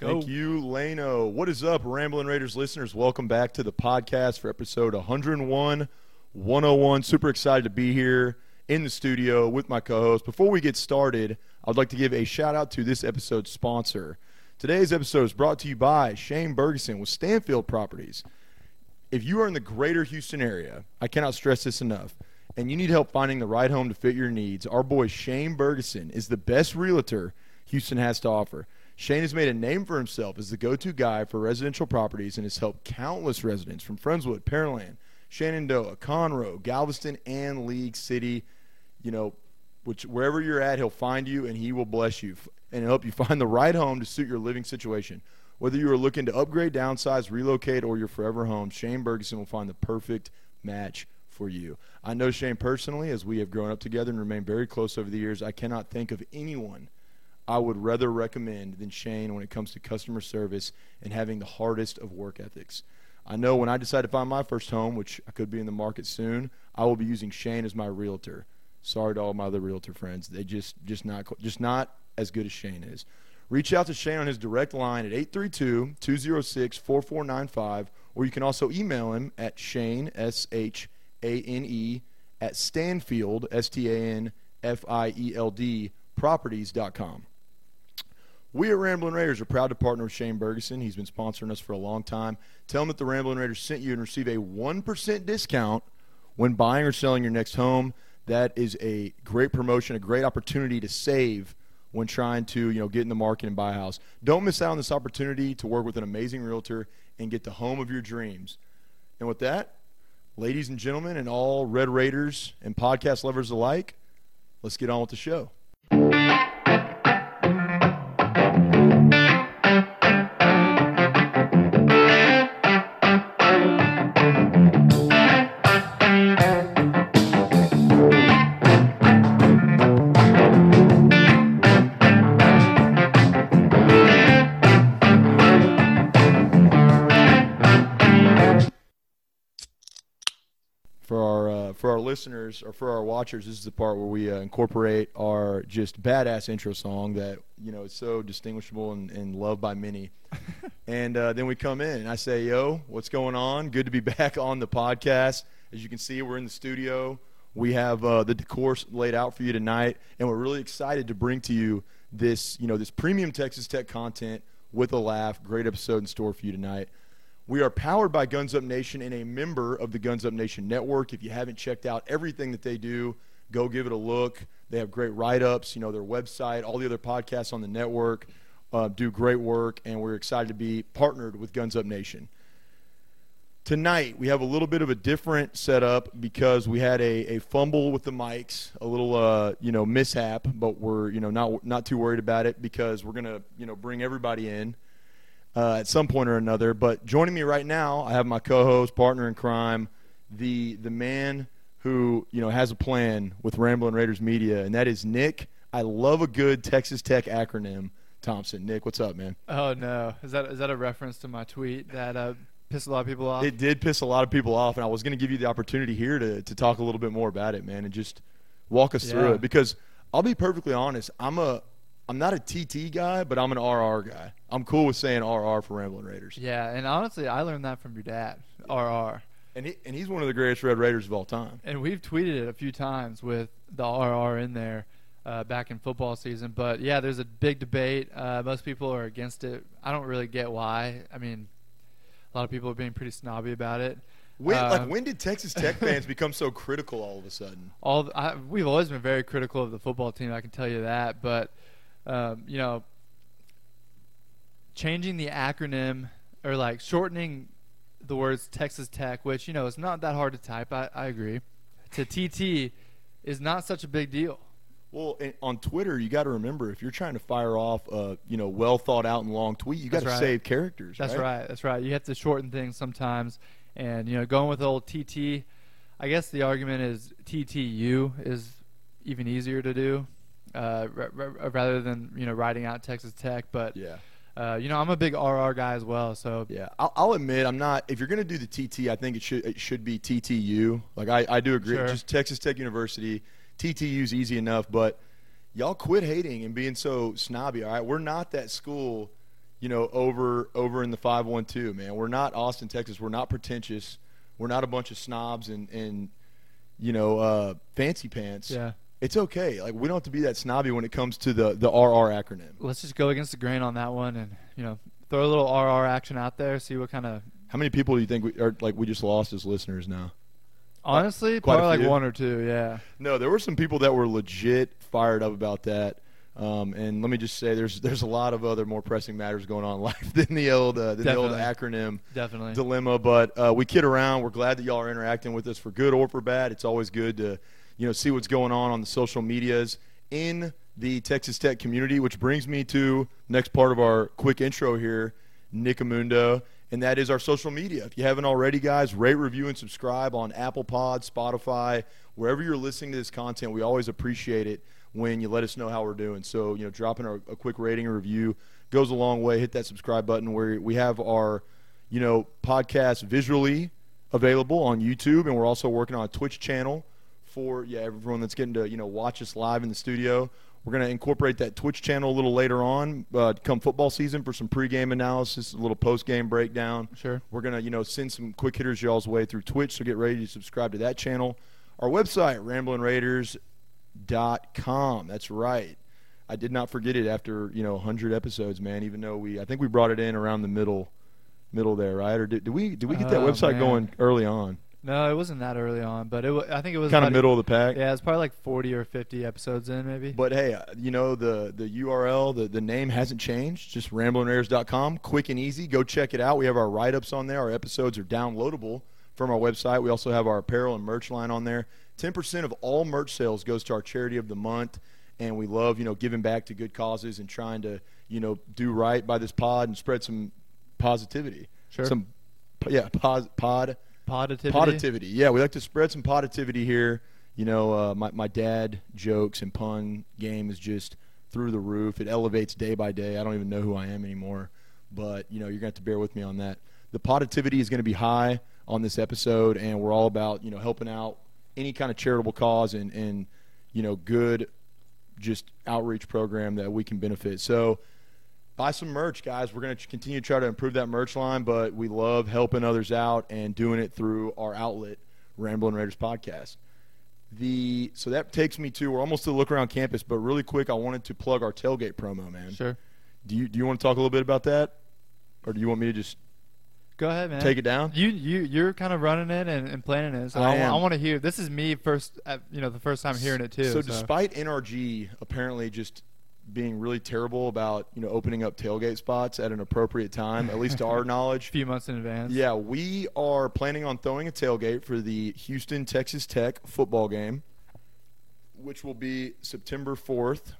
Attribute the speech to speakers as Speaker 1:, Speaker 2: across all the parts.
Speaker 1: go.
Speaker 2: Thank you, Lano. What is up, Ramblin' Raiders listeners? Welcome back to the podcast for episode 101, 101. Super excited to be here in the studio with my co-host. Before we get started, I'd like to give a shout out to this episode's sponsor. Today's episode is brought to you by Shane Bergeson with Stanfield Properties. If you are in the greater Houston area, I cannot stress this enough, and you need help finding the right home to fit your needs, our boy Shane Bergeson is the best realtor Houston has to offer. Shane has made a name for himself as the go to guy for residential properties and has helped countless residents from Friendswood, Pearland, Shenandoah, Conroe, Galveston, and League City. You know, which wherever you're at, he'll find you and he will bless you and help you find the right home to suit your living situation. Whether you are looking to upgrade, downsize, relocate, or your forever home, Shane Bergeson will find the perfect match for you. I know Shane personally, as we have grown up together and remained very close over the years. I cannot think of anyone I would rather recommend than Shane when it comes to customer service and having the hardest of work ethics. I know when I decide to find my first home, which I could be in the market soon, I will be using Shane as my realtor. Sorry to all my other realtor friends. They just just not just not as good as Shane is. Reach out to Shane on his direct line at 832-206-4495 or you can also email him at Shane S H A N E at Stanfield S T A N F I E L D properties.com. We at Ramblin' Raiders are proud to partner with Shane Bergeson. He's been sponsoring us for a long time. Tell him that the Ramblin' Raiders sent you and receive a 1% discount when buying or selling your next home. That is a great promotion, a great opportunity to save when trying to, you know, get in the market and buy a house. Don't miss out on this opportunity to work with an amazing realtor and get the home of your dreams. And with that, ladies and gentlemen, and all Red Raiders and podcast lovers alike, let's get on with the show. Listeners or for our watchers, this is the part where we uh, incorporate our just badass intro song that you know is so distinguishable and, and loved by many. and uh, then we come in and I say, "Yo, what's going on? Good to be back on the podcast." As you can see, we're in the studio. We have uh, the decor laid out for you tonight, and we're really excited to bring to you this you know this premium Texas Tech content with a laugh. Great episode in store for you tonight. We are powered by Guns Up Nation and a member of the Guns Up Nation network. If you haven't checked out everything that they do, go give it a look. They have great write ups, you know, their website, all the other podcasts on the network uh, do great work, and we're excited to be partnered with Guns Up Nation. Tonight, we have a little bit of a different setup because we had a, a fumble with the mics, a little, uh, you know, mishap, but we're, you know, not, not too worried about it because we're going to, you know, bring everybody in uh, at some point or another. But joining me right now, I have my co-host, partner in crime, the the man who you know has a plan with Ramblin' Raiders Media, and that is Nick. I love a good Texas Tech acronym. Thompson, Nick, what's up, man?
Speaker 1: Oh no, is that is that a reference to my tweet that uh, pissed a lot of people off?
Speaker 2: It did piss a lot of people off, and I was going to give you the opportunity here to to talk a little bit more about it, man, and just walk us through it. Because I'll be perfectly honest, I'm a I'm not a TT guy, but I'm an RR guy. I'm cool with saying RR for Ramblin' Raiders.
Speaker 1: yeah, and honestly, I learned that from your dad, RR,
Speaker 2: And he, and he's one of the greatest Red Raiders of all time.
Speaker 1: and we've tweeted it a few times with the RR in there. Uh, back in football season, but yeah, there's a big debate. Uh, most people are against it. I don't really get why. I mean, a lot of people are being pretty snobby about it.
Speaker 2: When, like
Speaker 1: Um,
Speaker 2: when did Texas Tech fans become so critical all of a sudden?
Speaker 1: all the, I, we've always been very critical of the football team. I can tell you that, but um, you know, changing the acronym or like shortening the words Texas Tech, which you know is not that hard to type. I, I agree. To TT is not such a big deal.
Speaker 2: Well, on Twitter, you got to remember if you're trying to fire off a you know well thought out and long tweet, you got to
Speaker 1: right.
Speaker 2: save characters.
Speaker 1: That's right. That's right. You have to shorten things sometimes, and you know, going with old TT. I guess the argument is TTU is even easier to do, uh, r- r- rather than you know writing out Texas Tech. But
Speaker 2: Yeah,
Speaker 1: uh, you know, I'm a big RR guy as well. So
Speaker 2: yeah. I'll, I'll admit I'm not. If you're going to do the TT, I think it should it should be TTU. Like I, I do agree.
Speaker 1: Sure.
Speaker 2: Just Texas Tech University. TTU's easy enough, but y'all quit hating and being so snobby. All right, we're not that school. you know, over over in the 512, man. We're not Austin, Texas. We're not pretentious. We're not a bunch of snobs and and you know, uh, fancy pants.
Speaker 1: Yeah.
Speaker 2: It's okay. Like we don't have to be that snobby when it comes to the the RR acronym.
Speaker 1: Let's just go against the grain on that one, and you know, throw a little RR action out there. See what kind of.
Speaker 2: How many people do you think we are like we just lost as listeners now?
Speaker 1: Honestly,
Speaker 2: a
Speaker 1: probably like one or two. Yeah.
Speaker 2: No, there were some people that were legit fired up about that. Um, and let me just say, there's there's a lot of other more pressing matters going on in life than the old uh, than the old acronym
Speaker 1: Definitely.
Speaker 2: dilemma. But uh, we kid around. We're glad that y'all are interacting with us for good or for bad. It's always good to you know see what's going on on the social medias in the Texas Tech community. Which brings me to next part of our quick intro here, Nick Amundo, and that is our social media. If you haven't already, guys, rate, review, and subscribe on Apple Pod, Spotify, wherever you're listening to this content. We always appreciate it when you let us know how we're doing. So you know, dropping a, a quick rating and review goes a long way. Hit that subscribe button where we have our you know, podcast visually available on YouTube, and we're also working on a Twitch channel for yeah everyone that's getting to you know watch us live in the studio. We're gonna incorporate that Twitch channel a little later on, uh, come football season for some pregame analysis, a little postgame breakdown.
Speaker 1: Sure.
Speaker 2: We're gonna you know send some quick hitters y'all's way through Twitch, so get ready to subscribe to that channel. Our website, ramblingraiders.com. That's right. I did not forget it after you know 100 episodes, man. Even though we, I think we brought it in around the middle, middle there, right? Or did, did we did we get that
Speaker 1: Oh,
Speaker 2: website
Speaker 1: man.
Speaker 2: going early on?
Speaker 1: No, it wasn't that early on, but it. I think it was
Speaker 2: Kind of middle of the pack.
Speaker 1: Yeah, it's probably like 40 or 50 episodes in, maybe.
Speaker 2: But hey, uh, you know the the URL, the the name hasn't changed. Just ramblingraiders.com, quick and easy. Go check it out. We have our write ups on there. Our episodes are downloadable from our website. We also have our apparel and merch line on there. Ten percent of all merch sales goes to our charity of the month, and we love you know giving back to good causes and trying to you know do right by this pod and spread some positivity.
Speaker 1: Sure.
Speaker 2: Some yeah pos, pod
Speaker 1: Positivity.
Speaker 2: Positivity. Yeah, we like to spread some positivity here. You know, uh, my, my dad jokes and pun game is just through the roof. It elevates day by day. I don't even know who I am anymore. But, you know, you're going to have to bear with me on that. The positivity is going to be high on this episode, and we're all about, you know, helping out any kind of charitable cause and, and you know, good just outreach program that we can benefit. So, buy some merch, guys. We're going to continue to try to improve that merch line, but we love helping others out and doing it through our outlet, Ramblin' Raiders Podcast. The so that takes me to we're almost to the look around campus, but really quick, I wanted to plug our tailgate promo, man.
Speaker 1: Sure.
Speaker 2: Do you do you want to talk a little bit about that, or do you want me to just
Speaker 1: Go ahead, man.
Speaker 2: take it down?
Speaker 1: You you you're kind of running it and, and planning it. So
Speaker 2: I
Speaker 1: I, want to hear. This is me first. You know, the first time hearing it too.
Speaker 2: So, despite NRG apparently just being really terrible about you know opening up tailgate spots at an appropriate time, at least to our knowledge,
Speaker 1: a few months in advance.
Speaker 2: Yeah, we are planning on throwing a tailgate for the Houston Texas Tech football game, which will be September 4th,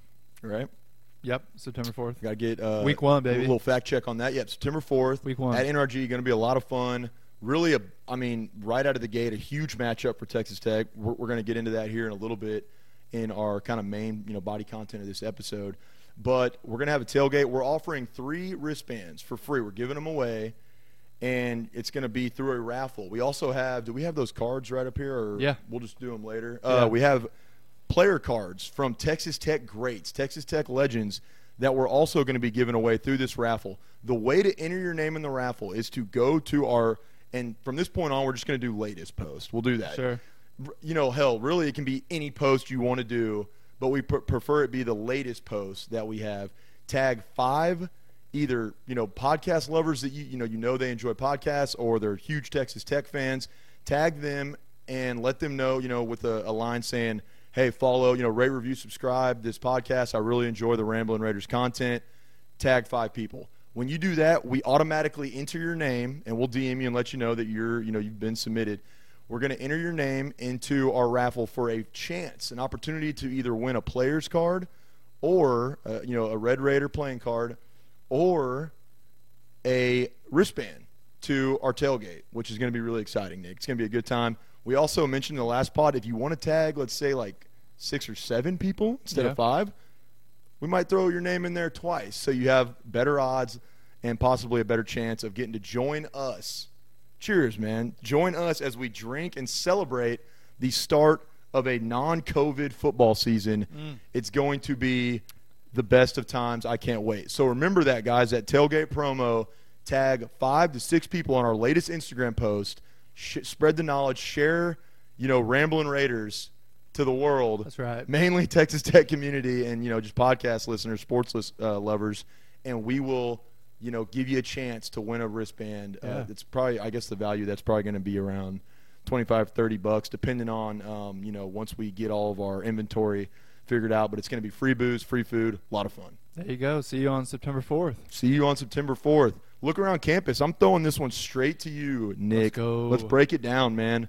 Speaker 2: right?
Speaker 1: Yep. September fourth.
Speaker 2: Got to get uh,
Speaker 1: Week one, baby.
Speaker 2: A little fact check on that. Yep, September 4th.
Speaker 1: Week one.
Speaker 2: At NRG, going to be a lot of fun. Really, a, I mean, right out of the gate, a huge matchup for Texas Tech. We're, we're going to get into that here in a little bit in our kind of main, you know, body content of this episode. But we're going to have a tailgate. We're offering three wristbands for free. We're giving them away, and it's going to be through a raffle. We also have. Do we have those cards right up here, or
Speaker 1: Yeah.
Speaker 2: we'll just do them later?
Speaker 1: Yeah.
Speaker 2: Uh, we have player cards from Texas Tech greats, Texas Tech legends that we're also going to be giving away through this raffle. The way to enter your name in the raffle is to go to our and from this point on we're just going to do latest post. We'll do that.
Speaker 1: Sure.
Speaker 2: You know, hell, really it can be any post you want to do, but we pr- prefer it be the latest post that we have. Tag 5 either, you know, podcast lovers that you you know you know they enjoy podcasts or they're huge Texas Tech fans. Tag them and let them know, you know, with a, a line saying, "Hey, follow, you know, rate, review, subscribe this podcast. I really enjoy the Ramblin' Raiders content." Tag five people. When you do that, we automatically enter your name, and we'll DM you and let you know that you're, you know, you've been submitted. We're going to enter your name into our raffle for a chance, an opportunity to either win a player's card, or uh, you know, a Red Raider playing card, or a wristband to our tailgate, which is going to be really exciting, Nick. It's going to be a good time. We also mentioned in the last pod, if you want to tag, let's say like six or seven people instead
Speaker 1: Yeah.
Speaker 2: of five, we might throw your name in there twice, so you have better odds and possibly a better chance of getting to join us. Cheers, man! Join us as we drink and celebrate the start of a non-COVID football season. It's going to be the best of times. I can't wait. So remember that, guys. That tailgate promo. Tag five to six people on our latest Instagram post. Sh- spread the knowledge. Share, you know, Rambling Raiders to the world.
Speaker 1: That's right.
Speaker 2: Mainly Texas Tech community and you know just podcast listeners, sports uh, lovers, and we will, you know, give you a chance to win a wristband. Uh, it's probably, I guess, the value that's probably going to be around 25, 30 bucks, depending on, um, you know, once we get all of our inventory figured out. But it's going to be free booze, free food, a lot of fun.
Speaker 1: There you go. See you on September 4th.
Speaker 2: See you on September 4th. Look around campus. I'm throwing this one straight to you, Nick.
Speaker 1: go.
Speaker 2: Let's break it down, man.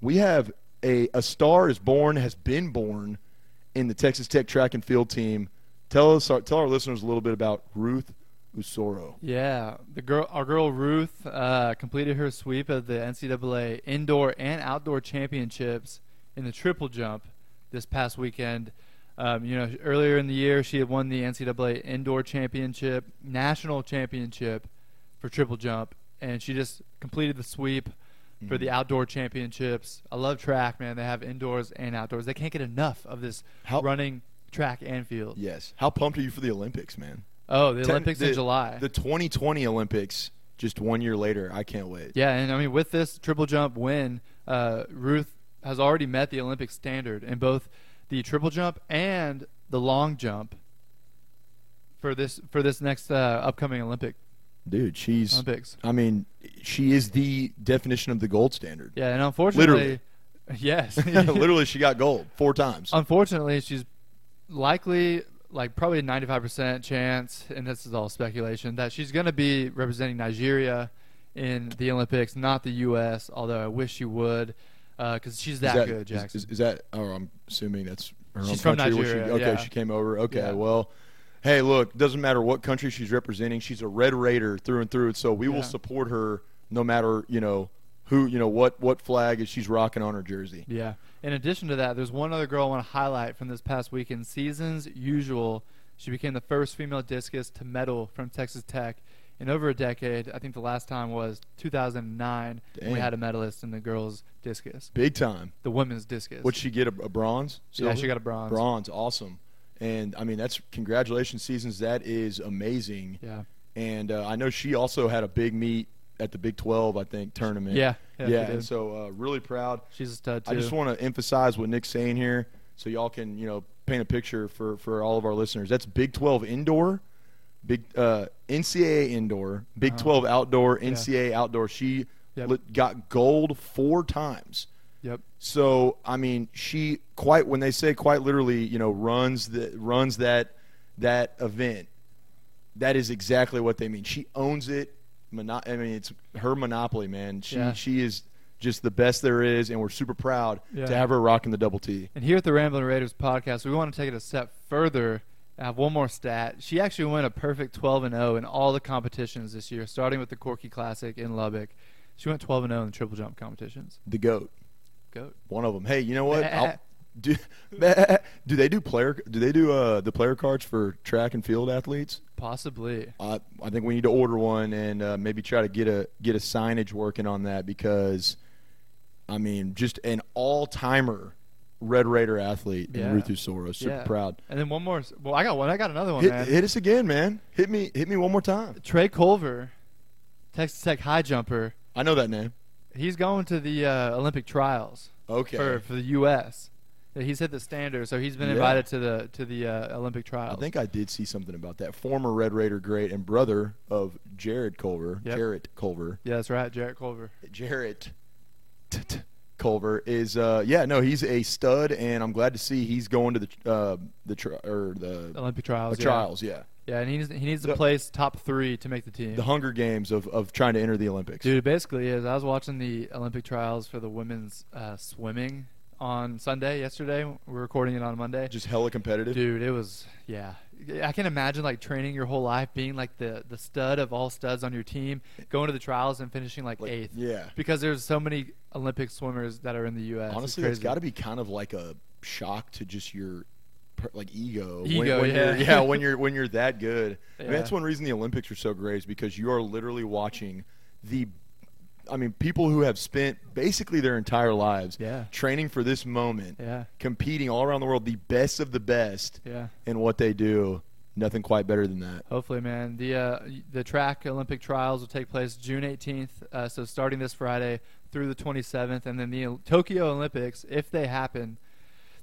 Speaker 2: We have a a star is born, has been born in the Texas Tech track and field team. Tell us, our, tell our listeners a little bit about Ruth Usoro.
Speaker 1: Yeah, the girl, our girl Ruth, uh, completed her sweep of the NCAA indoor and outdoor championships in the triple jump this past weekend. Um, you know, earlier in the year, she had won the NCAA indoor championship, national championship for triple jump, and she just completed the sweep for the outdoor championships. I love track, man. They have indoors and outdoors. They can't get enough of this
Speaker 2: How-
Speaker 1: running track and field.
Speaker 2: Yes. How pumped are you for the Olympics, man?
Speaker 1: Oh, the
Speaker 2: Ten-
Speaker 1: Olympics
Speaker 2: the-
Speaker 1: in July.
Speaker 2: The 2020 Olympics, just one year later. I can't wait.
Speaker 1: Yeah, and I mean with this triple jump win, uh, Ruth has already met the Olympic standard in both the triple jump and the long jump for this for this next uh, upcoming Olympic
Speaker 2: Dude, she's.
Speaker 1: Olympics.
Speaker 2: I mean, she is the definition of the gold standard.
Speaker 1: Yeah, and unfortunately,
Speaker 2: Literally.
Speaker 1: yes,
Speaker 2: Literally, she got gold four times.
Speaker 1: unfortunately, she's likely like probably a 95% chance, and this is all speculation, that she's going to be representing Nigeria in the Olympics, not the U.S. Although I wish she would, uh, because she's that good,
Speaker 2: is-
Speaker 1: Jackson.
Speaker 2: Is, is that? Oh, I'm assuming that's her
Speaker 1: She's from
Speaker 2: country. where she-
Speaker 1: Nigeria,
Speaker 2: okay,
Speaker 1: yeah.
Speaker 2: she came over. Okay,
Speaker 1: Yeah.
Speaker 2: well, hey, look, doesn't matter what country she's representing. She's a Red Raider through and through. So we will support her no matter you know who you know what what flag is she's rocking on her jersey.
Speaker 1: Yeah. In addition to that, there's one other girl I want to highlight from this past weekend. Seasons usual, she became the first female discus to medal from Texas Tech in over a decade. I think the last time was 2009 when we had a medalist in the girls discus,
Speaker 2: Big time.
Speaker 1: the women's discus.
Speaker 2: Would she get a, a bronze?
Speaker 1: yeah, she got a bronze.
Speaker 2: bronze. Awesome. And I mean, that's congratulations, seasons. That is amazing.
Speaker 1: Yeah.
Speaker 2: And uh, I know she also had a big meet at the Big 12, I think, tournament.
Speaker 1: Yeah. Yeah.
Speaker 2: Yeah, and so uh, really proud.
Speaker 1: She's a stud too.
Speaker 2: I just want to emphasize what Nick's saying here, so y'all can you know paint a picture for for all of our listeners. That's Big 12 indoor, Big uh, NCAA indoor, Big
Speaker 1: Uh-huh.
Speaker 2: 12 outdoor,
Speaker 1: Yeah.
Speaker 2: NCAA outdoor. She
Speaker 1: Yep.
Speaker 2: lit- got gold four times.
Speaker 1: Yep.
Speaker 2: So I mean, she quite when they say quite literally, you know, runs the runs that that event. That is exactly what they mean. She owns it. Mono- I mean, it's her monopoly, man. She
Speaker 1: Yeah.
Speaker 2: she is just the best there is, and we're super proud
Speaker 1: Yeah.
Speaker 2: to have her rocking the double T.
Speaker 1: And here at the Ramblin' Raiders podcast, we want to take it a step further. I have one more stat. She actually went a perfect 12 and 0 in all the competitions this year, starting with the Corky Classic in Lubbock. She went 12 and 0 in the triple jump competitions.
Speaker 2: The goat,
Speaker 1: Goat.
Speaker 2: one of them. Hey, you know what? I'll, do do they do player? Do they do uh, the player cards for track and field athletes?
Speaker 1: Possibly.
Speaker 2: I I think we need to order one and uh, maybe try to get a get a signage working on that because, I mean, just an all timer Red Raider athlete
Speaker 1: Yeah.
Speaker 2: in Ruth Usoro. Super
Speaker 1: Yeah.
Speaker 2: proud.
Speaker 1: And then one more. Well, I got one. I got another one,
Speaker 2: Hit,
Speaker 1: man.
Speaker 2: hit us again, man. Hit me hit me one more time.
Speaker 1: Trey Culver, Texas Tech high jumper.
Speaker 2: I know that name.
Speaker 1: He's going to the uh, Olympic trials
Speaker 2: Okay.
Speaker 1: for for the U.S. He's hit the standard, so he's been
Speaker 2: Yeah.
Speaker 1: invited to the to the uh, Olympic trials.
Speaker 2: I think I did see something about that. Former Red Raider great and brother of Jarrett Culver.
Speaker 1: Yep.
Speaker 2: Jarrett Culver.
Speaker 1: Yeah, that's right, Jarrett Culver.
Speaker 2: Jarrett Culver is uh yeah no he's a stud and I'm glad to see he's going to the uh the tri- or the
Speaker 1: Olympic trials.
Speaker 2: the
Speaker 1: yeah.
Speaker 2: trials yeah
Speaker 1: Yeah, and he needs, he needs to
Speaker 2: The-
Speaker 1: place top three to make the team.
Speaker 2: the Hunger Games of, of trying to enter the Olympics.
Speaker 1: Dude, basically is. I was watching the Olympic trials for the women's uh, swimming on Sunday yesterday. We're recording it on Monday.
Speaker 2: Just hella competitive.
Speaker 1: Dude, it was yeah. I can imagine like training your whole life, being like the the stud of all studs on your team, going to the trials and finishing like,
Speaker 2: Like,
Speaker 1: eighth.
Speaker 2: Yeah.
Speaker 1: Because there's so many Olympic swimmers that are in the U.S.
Speaker 2: Honestly,
Speaker 1: it's
Speaker 2: it's got to be kind of like a shock to just your like ego. when-
Speaker 1: Ego,
Speaker 2: when,
Speaker 1: yeah.
Speaker 2: You're, yeah, when you're when you're that good. I mean, that's one reason the Olympics are so great is because you are literally watching the. I mean, people who have spent basically their entire lives
Speaker 1: Yeah.
Speaker 2: training for this moment,
Speaker 1: Yeah,
Speaker 2: competing all around the world, the best of the best
Speaker 1: yeah.
Speaker 2: in what they do. nothing quite better than that.
Speaker 1: Hopefully, man. The uh, the track Olympic trials will take place June 18th. Uh, so starting this Friday through the 27th, and then the Tokyo Olympics, if they happen,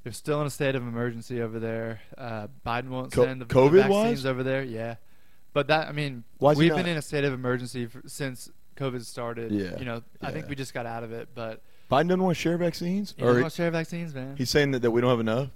Speaker 1: they're still in a state of emergency over there. Uh, Biden won't
Speaker 2: Co-
Speaker 1: send the, the
Speaker 2: COVID-wise?
Speaker 1: vaccines over there. Yeah, but that I mean, we've
Speaker 2: not-
Speaker 1: been in a state of emergency for, since COVID started.
Speaker 2: Yeah,
Speaker 1: You know, I think we just got out of it, but
Speaker 2: Biden doesn't want to share vaccines,
Speaker 1: you
Speaker 2: or
Speaker 1: know, want to share vaccines, man.
Speaker 2: he's saying that, that we don't have enough.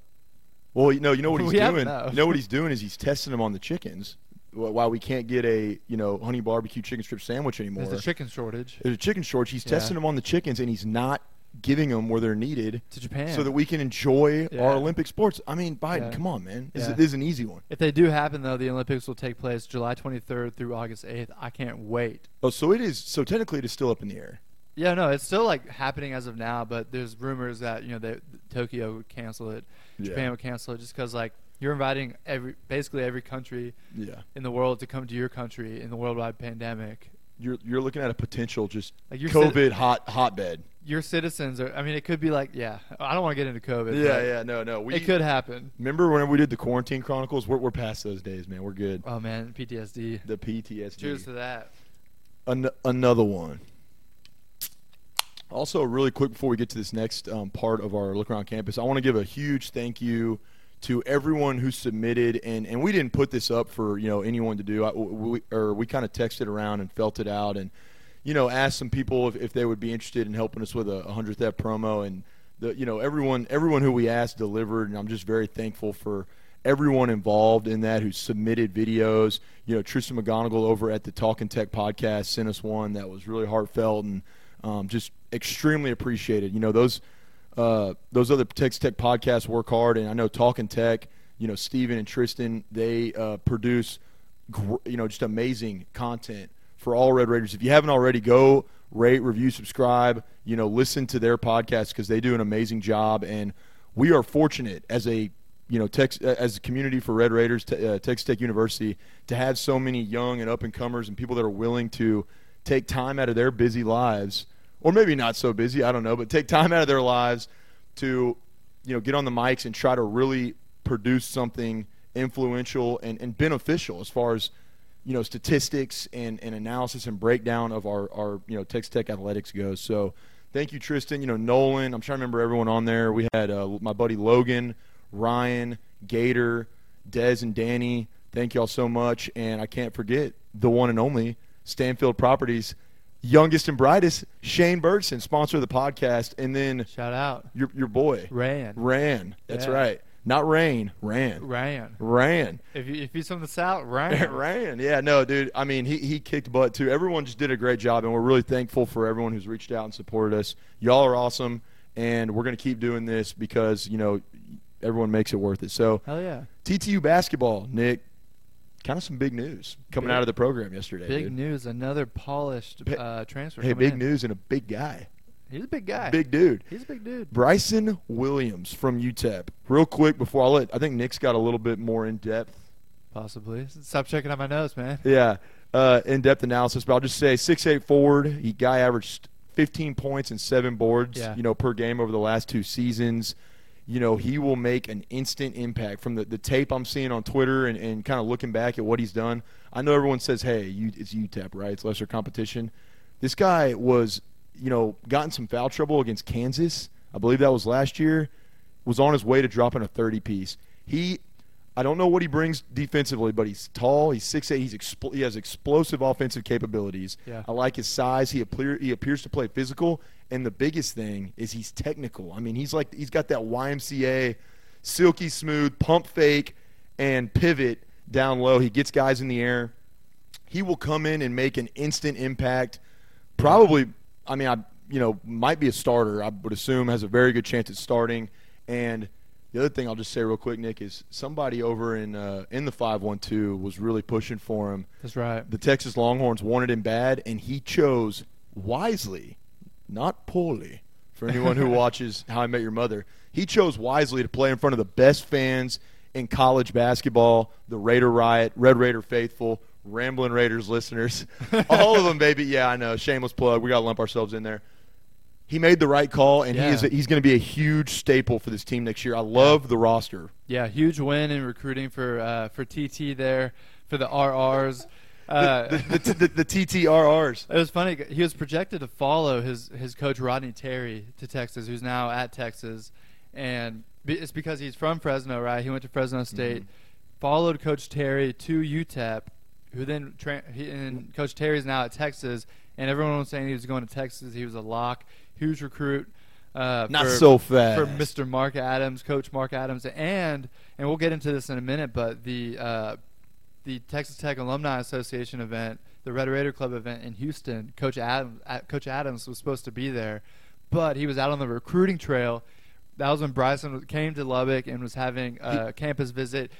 Speaker 2: Well, you know, you know what he's
Speaker 1: We
Speaker 2: doing. You know what he's doing is he's testing them on the chickens. Wh- Why we can't get a you know honey barbecue chicken strip sandwich anymore?
Speaker 1: There's a chicken shortage
Speaker 2: There's a chicken shortage. He's
Speaker 1: Yeah.
Speaker 2: testing them on the chickens, and he's not giving them where they're needed,
Speaker 1: to Japan.
Speaker 2: so that we can enjoy
Speaker 1: Yeah.
Speaker 2: our Olympic sports. I mean, Biden,
Speaker 1: Yeah.
Speaker 2: come on, man, this,
Speaker 1: Yeah.
Speaker 2: is, this is an easy one.
Speaker 1: if they do happen, though, the Olympics will take place July 23rd through August 8th. I can't wait.
Speaker 2: Oh, so it is. So technically, it is still up in the air.
Speaker 1: Yeah, no, it's still like happening as of now, but there's rumors that you know they, Tokyo would cancel it, Japan would cancel it, just because like you're inviting every basically every country
Speaker 2: Yeah,
Speaker 1: in the world to come to your country in the worldwide pandemic.
Speaker 2: you're you're looking at a potential just
Speaker 1: Like
Speaker 2: COVID
Speaker 1: citi-
Speaker 2: hot hotbed.
Speaker 1: Your citizens are. I mean, it could be like yeah. I don't want to get into COVID.
Speaker 2: Yeah, yeah, no, no. We
Speaker 1: it could happen.
Speaker 2: remember when we did the quarantine chronicles. We're we're past those days, man. We're good.
Speaker 1: Oh man, PTSD.
Speaker 2: The PTSD.
Speaker 1: Cheers to that.
Speaker 2: An- another one. Also, really quick before we get to this next um, part of our look around campus, I want to give a huge thank you to everyone who submitted, and, and we didn't put this up for you know anyone to do. I, we, or we kind of texted around and felt it out, and you know asked some people if, if they would be interested in helping us with a hundredth ep promo, and the you know everyone everyone who we asked delivered, and I'm just very thankful for everyone involved in that who submitted videos. You know, Tristan McGonigal over at the Talking Tech podcast sent us one that was really heartfelt and um, just extremely appreciated. You know, those uh, those other Tex Tech podcasts work hard, and I know Talking Tech. You know, Steven and Tristan they uh, produce gr- you know just amazing content for all Red Raiders. If you haven't already, go rate, review, subscribe. You know, listen to their podcast because they do an amazing job, and we are fortunate as a you know uh, as a community for Red Raiders, te- uh, Texas Tech University, to have so many young and up and comers and people that are willing to take time out of their busy lives, or maybe not so busy, I don't know, but take time out of their lives to you know get on the mics and try to really produce something influential and, and beneficial as far as you know statistics and, and analysis and breakdown of our, our you know Texas Tech athletics goes. So thank you, Tristan. You know Nolan. I'm trying to remember everyone on there. We had uh, my buddy Logan, Ryan, Gator, Dez, and Danny. Thank y'all so much, and I can't forget the one and only Stanfield Properties. Youngest and brightest, Shane Bergson, sponsor of the podcast, and then
Speaker 1: Shout out,
Speaker 2: your your boy
Speaker 1: Ran.
Speaker 2: Ran. That's
Speaker 1: Yeah.
Speaker 2: right, not Rain, Ran,
Speaker 1: Ran.
Speaker 2: Ran.
Speaker 1: If you, if he's from the south, Ran.
Speaker 2: Ryan, yeah, no, dude. I mean, he he kicked butt too. Everyone just did a great job, and we're really thankful for everyone who's reached out and supported us. Y'all are awesome, and we're gonna keep doing this because you know everyone makes it worth it. So
Speaker 1: Hell yeah.
Speaker 2: TTU basketball, Nick, kind of some big news coming
Speaker 1: Big-
Speaker 2: out of the program yesterday.
Speaker 1: Big
Speaker 2: dude.
Speaker 1: news. Another polished uh, transfer.
Speaker 2: Hey, big
Speaker 1: in.
Speaker 2: news and a big guy,
Speaker 1: He's a big guy.
Speaker 2: big dude.
Speaker 1: He's a big dude.
Speaker 2: Bryson Williams from UTEP. Real quick before I let, I think Nick's got a little bit more in depth
Speaker 1: Possibly. Stop checking out my nose, man.
Speaker 2: Yeah, uh, in-depth analysis, but I'll just say six-eight forward. He guy averaged 15 points and seven boards,
Speaker 1: Yeah.
Speaker 2: you know, per game over the last two seasons. You know, he will make an instant impact from the, the tape I'm seeing on Twitter and, and kind of looking back at what he's done. I know everyone says, hey, you, it's UTEP, right? It's lesser competition. This guy was, you know, got in some foul trouble against Kansas. I believe that was last year. Was on his way to dropping a 30 piece. He I don't know what he brings defensively, but he's tall. He's 6'8". He's expl- he has explosive offensive capabilities.
Speaker 1: Yeah.
Speaker 2: I like his size. He appear he appears to play physical, and the biggest thing is he's technical. I mean, he's like he's got that YMCA, silky smooth pump fake and pivot down low. He gets guys in the air. He will come in and make an instant impact. Probably, I mean, I you know might be a starter. I would assume has a very good chance at starting. And the other thing I'll just say real quick, Nick, is somebody over in uh, in the five one two was really pushing for him.
Speaker 1: That's right.
Speaker 2: The Texas Longhorns wanted him bad, and he chose wisely, not poorly. For anyone who watches How I Met Your Mother, he chose wisely to play in front of the best fans in college basketball, the Raider Riot, Red Raider faithful, Ramblin' Raiders listeners, all of them, baby. Yeah, I know. Shameless plug. We got to lump ourselves in there. he made the right call, and he is a, he's going to be a huge staple for this team next year. I love the roster.
Speaker 1: Yeah, huge win in recruiting for uh, for TT there for the RRs. Uh,
Speaker 2: the, the, the, the TTRRs.
Speaker 1: It was funny. He was projected to follow his his coach Rodney Terry to Texas, who's now at Texas, and it's because he's from Fresno, right? He went to Fresno State, followed Coach Terry to UTEP, who then tra- he, and Coach Terry's now at Texas, and everyone was saying he was going to Texas. He was a lock, huge recruit. Uh,
Speaker 2: Not
Speaker 1: for,
Speaker 2: so fast.
Speaker 1: for Mr. Mark Adams, Coach Mark Adams, and and we'll get into this in a minute, but the uh, the Texas Tech Alumni Association event, the Red Raider Club event in Houston, Coach Adams, Coach Adams was supposed to be there, but he was out on the recruiting trail. That was when Bryson came to Lubbock and was having a campus visit,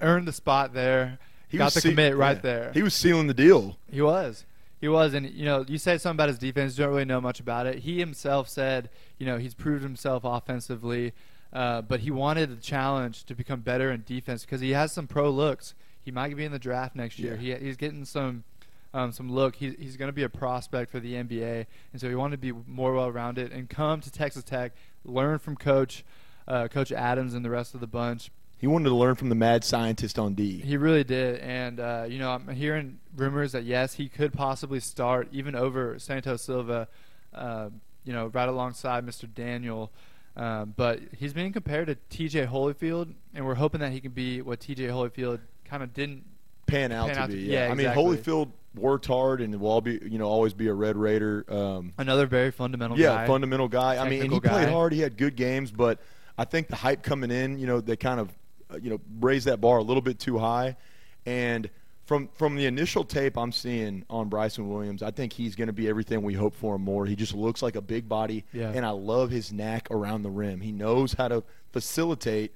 Speaker 1: earned the spot there,
Speaker 2: He
Speaker 1: got the
Speaker 2: se-
Speaker 1: commit right
Speaker 2: yeah.
Speaker 1: there.
Speaker 2: He was sealing the deal.
Speaker 1: He was. He was, and you know, you said something about his defense. You don't really know much about it. He himself said, you know, he's proved himself offensively, uh, but he wanted a challenge to become better in defense because he has some pro looks. He might be in the draft next year.
Speaker 2: Yeah.
Speaker 1: He, he's getting some um, some look. He, he's going to be a prospect for the NBA, and so he wanted to be more well-rounded and come to Texas Tech, learn from Coach uh, Coach Adams and the rest of the bunch.
Speaker 2: He wanted to learn from the mad scientist on D.
Speaker 1: He really did, and uh, you know, I'm hearing rumors that yes, he could possibly start even over Santos Silva, uh, you know, right alongside Mr. Daniel. Um, but he's being compared to T.J. Holyfield, and we're hoping that he can be what T.J. Holyfield kind of didn't.
Speaker 2: pan out
Speaker 1: Pan
Speaker 2: to
Speaker 1: out
Speaker 2: be.
Speaker 1: to-
Speaker 2: yeah,
Speaker 1: yeah,
Speaker 2: I mean. Holyfield worked hard and will all be, you know, always be a Red Raider. Um,
Speaker 1: Another very fundamental guy.
Speaker 2: yeah,
Speaker 1: guy.
Speaker 2: fundamental guy. I mean, he
Speaker 1: Technical
Speaker 2: played hard. He had good games, but I think the hype coming in, you know, they kind of, Uh, you know, raised that bar a little bit too high. And from from the initial tape I'm seeing on Bryson Williams, I think he's going to be everything we hope for him more. He just looks like a big body,
Speaker 1: Yeah.
Speaker 2: and I love his knack around the rim. He knows how to facilitate,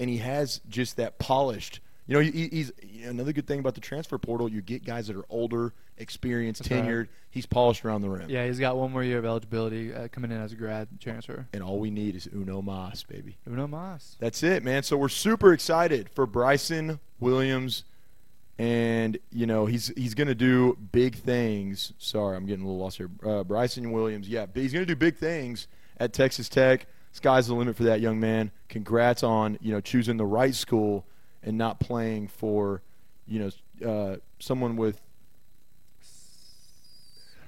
Speaker 2: and he has just that polished. You know, he, he's you know, another good thing about the transfer portal. You get guys that are older, experienced,
Speaker 1: That's right.
Speaker 2: He's polished around the rim.
Speaker 1: Yeah, he's got one more year of eligibility uh, coming in as a grad transfer.
Speaker 2: And all we need is Uno Mas, baby.
Speaker 1: Uno Mas.
Speaker 2: That's it, man. So we're super excited for Bryson Williams, and you know he's he's gonna do big things. Sorry, I'm getting a little lost here. Uh, Bryson Williams, yeah, he's gonna do big things at Texas Tech. Sky's the limit for that young man. Congrats on you know choosing the right school and not playing for you know uh, someone with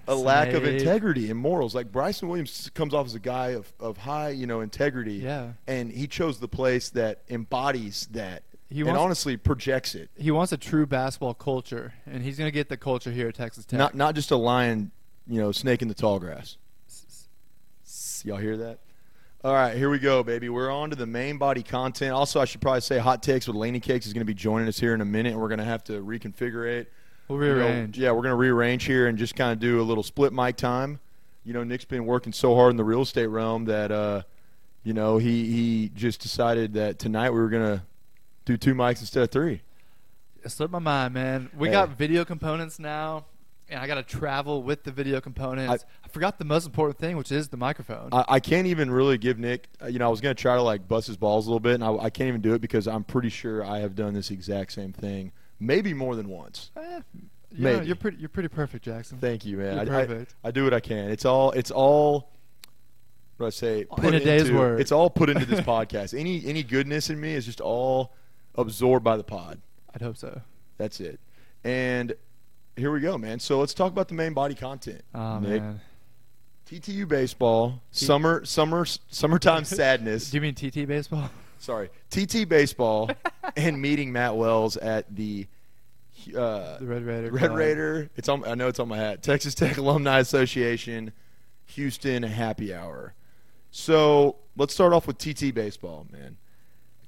Speaker 2: a lack of integrity and morals. Like Bryson Williams comes off as a guy of, of high, you know, integrity.
Speaker 1: Yeah.
Speaker 2: And he chose the place that embodies that
Speaker 1: He wants, and
Speaker 2: honestly projects it.
Speaker 1: He wants a true basketball culture, and he's going to get the culture here at Texas Tech.
Speaker 2: Not not just a lion, you know, snake in the tall grass. Y'all hear that? All right, here we go, baby. We're on to the main body content. Also, I should probably say Hot Takes with Laney Cakes is going to be joining us here in a minute, and we're going to have to reconfigure it.
Speaker 1: We'll
Speaker 2: You know,
Speaker 1: rearrange.
Speaker 2: yeah, we're going to rearrange here and just kind of do a little split mic time. You know, Nick's been working so hard in the real estate realm that, uh, you know, he, he just decided that tonight we were going to do two mics instead of three.
Speaker 1: It slipped my mind, man. We
Speaker 2: Hey.
Speaker 1: got video components now, and I got to travel with the video components. I, forgot the most important thing, which is the microphone.
Speaker 2: I, I can't even really give Nick, uh, you know, I was going to try to like bust his balls a little bit, and I, I can't even do it because I'm pretty sure I have done this exact same thing, maybe more than once.
Speaker 1: Eh,
Speaker 2: Maybe.
Speaker 1: you're pretty. You're pretty perfect, Jackson.
Speaker 2: Thank you, man.
Speaker 1: You're
Speaker 2: I, I-
Speaker 1: perfect.
Speaker 2: I, do what I can. It's all, it's all, what do I say?
Speaker 1: In a day's
Speaker 2: into,
Speaker 1: work.
Speaker 2: It's all put into this podcast. Any, any goodness in me is just all absorbed by the pod.
Speaker 1: I'd hope so.
Speaker 2: That's it. And here we go, man. So let's talk about the main body content.
Speaker 1: Oh
Speaker 2: Nick.
Speaker 1: man.
Speaker 2: TTU baseball,
Speaker 1: T-
Speaker 2: summer, summer, summertime sadness.
Speaker 1: Do you mean TT baseball?
Speaker 2: Sorry, TT baseball, and meeting Matt Wells at the uh,
Speaker 1: The Red Raider.
Speaker 2: Red
Speaker 1: Club.
Speaker 2: Raider. It's on. I know it's on my hat. Texas Tech Alumni Association, Houston Happy Hour. So let's start off with TT baseball, man.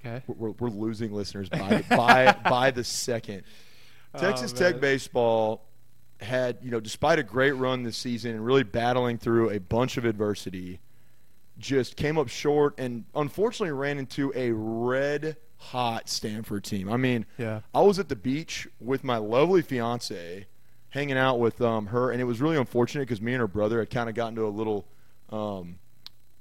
Speaker 1: Okay.
Speaker 2: We're, we're, losing listeners by by by the second. Texas
Speaker 1: Oh,
Speaker 2: Tech baseball had, you know, despite a great run this season and really battling through a bunch of adversity, just came up short and unfortunately ran into a red hot Stanford team. I mean,
Speaker 1: Yeah.
Speaker 2: I was at the beach with my lovely fiance, hanging out with um, her, and it was really unfortunate because me and her brother had kind of gotten to a little, um,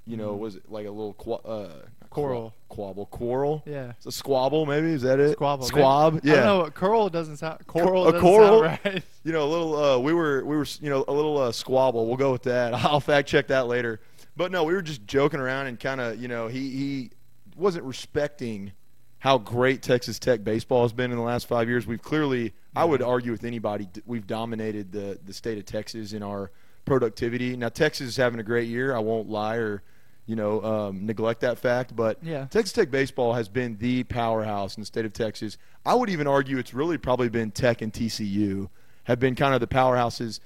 Speaker 2: you know,
Speaker 1: Mhm.
Speaker 2: was it like a little qua- uh,
Speaker 1: Quarrel.
Speaker 2: quabble, quarrel.
Speaker 1: Yeah.
Speaker 2: It's a squabble, maybe is that it?
Speaker 1: Squabble.
Speaker 2: Squab.
Speaker 1: I
Speaker 2: Yeah.
Speaker 1: don't know. Coral doesn't sound. Coral
Speaker 2: a
Speaker 1: doesn't
Speaker 2: coral?
Speaker 1: sound right.
Speaker 2: You know, a little. Uh, we were we were you know a little uh, squabble. We'll go with that. I'll fact check that later. But no, we were just joking around and kind of, you know, he he wasn't respecting how great Texas Tech baseball has been in the last five years. We've clearly, I would argue with anybody, we've dominated the the state of Texas in our productivity. Now Texas is having a great year. I won't lie or, you know, um, neglect that fact. But
Speaker 1: Yeah.
Speaker 2: Texas Tech baseball has been the powerhouse in the state of Texas. I would even argue it's really probably been Tech and TCU have been kind of the powerhouses.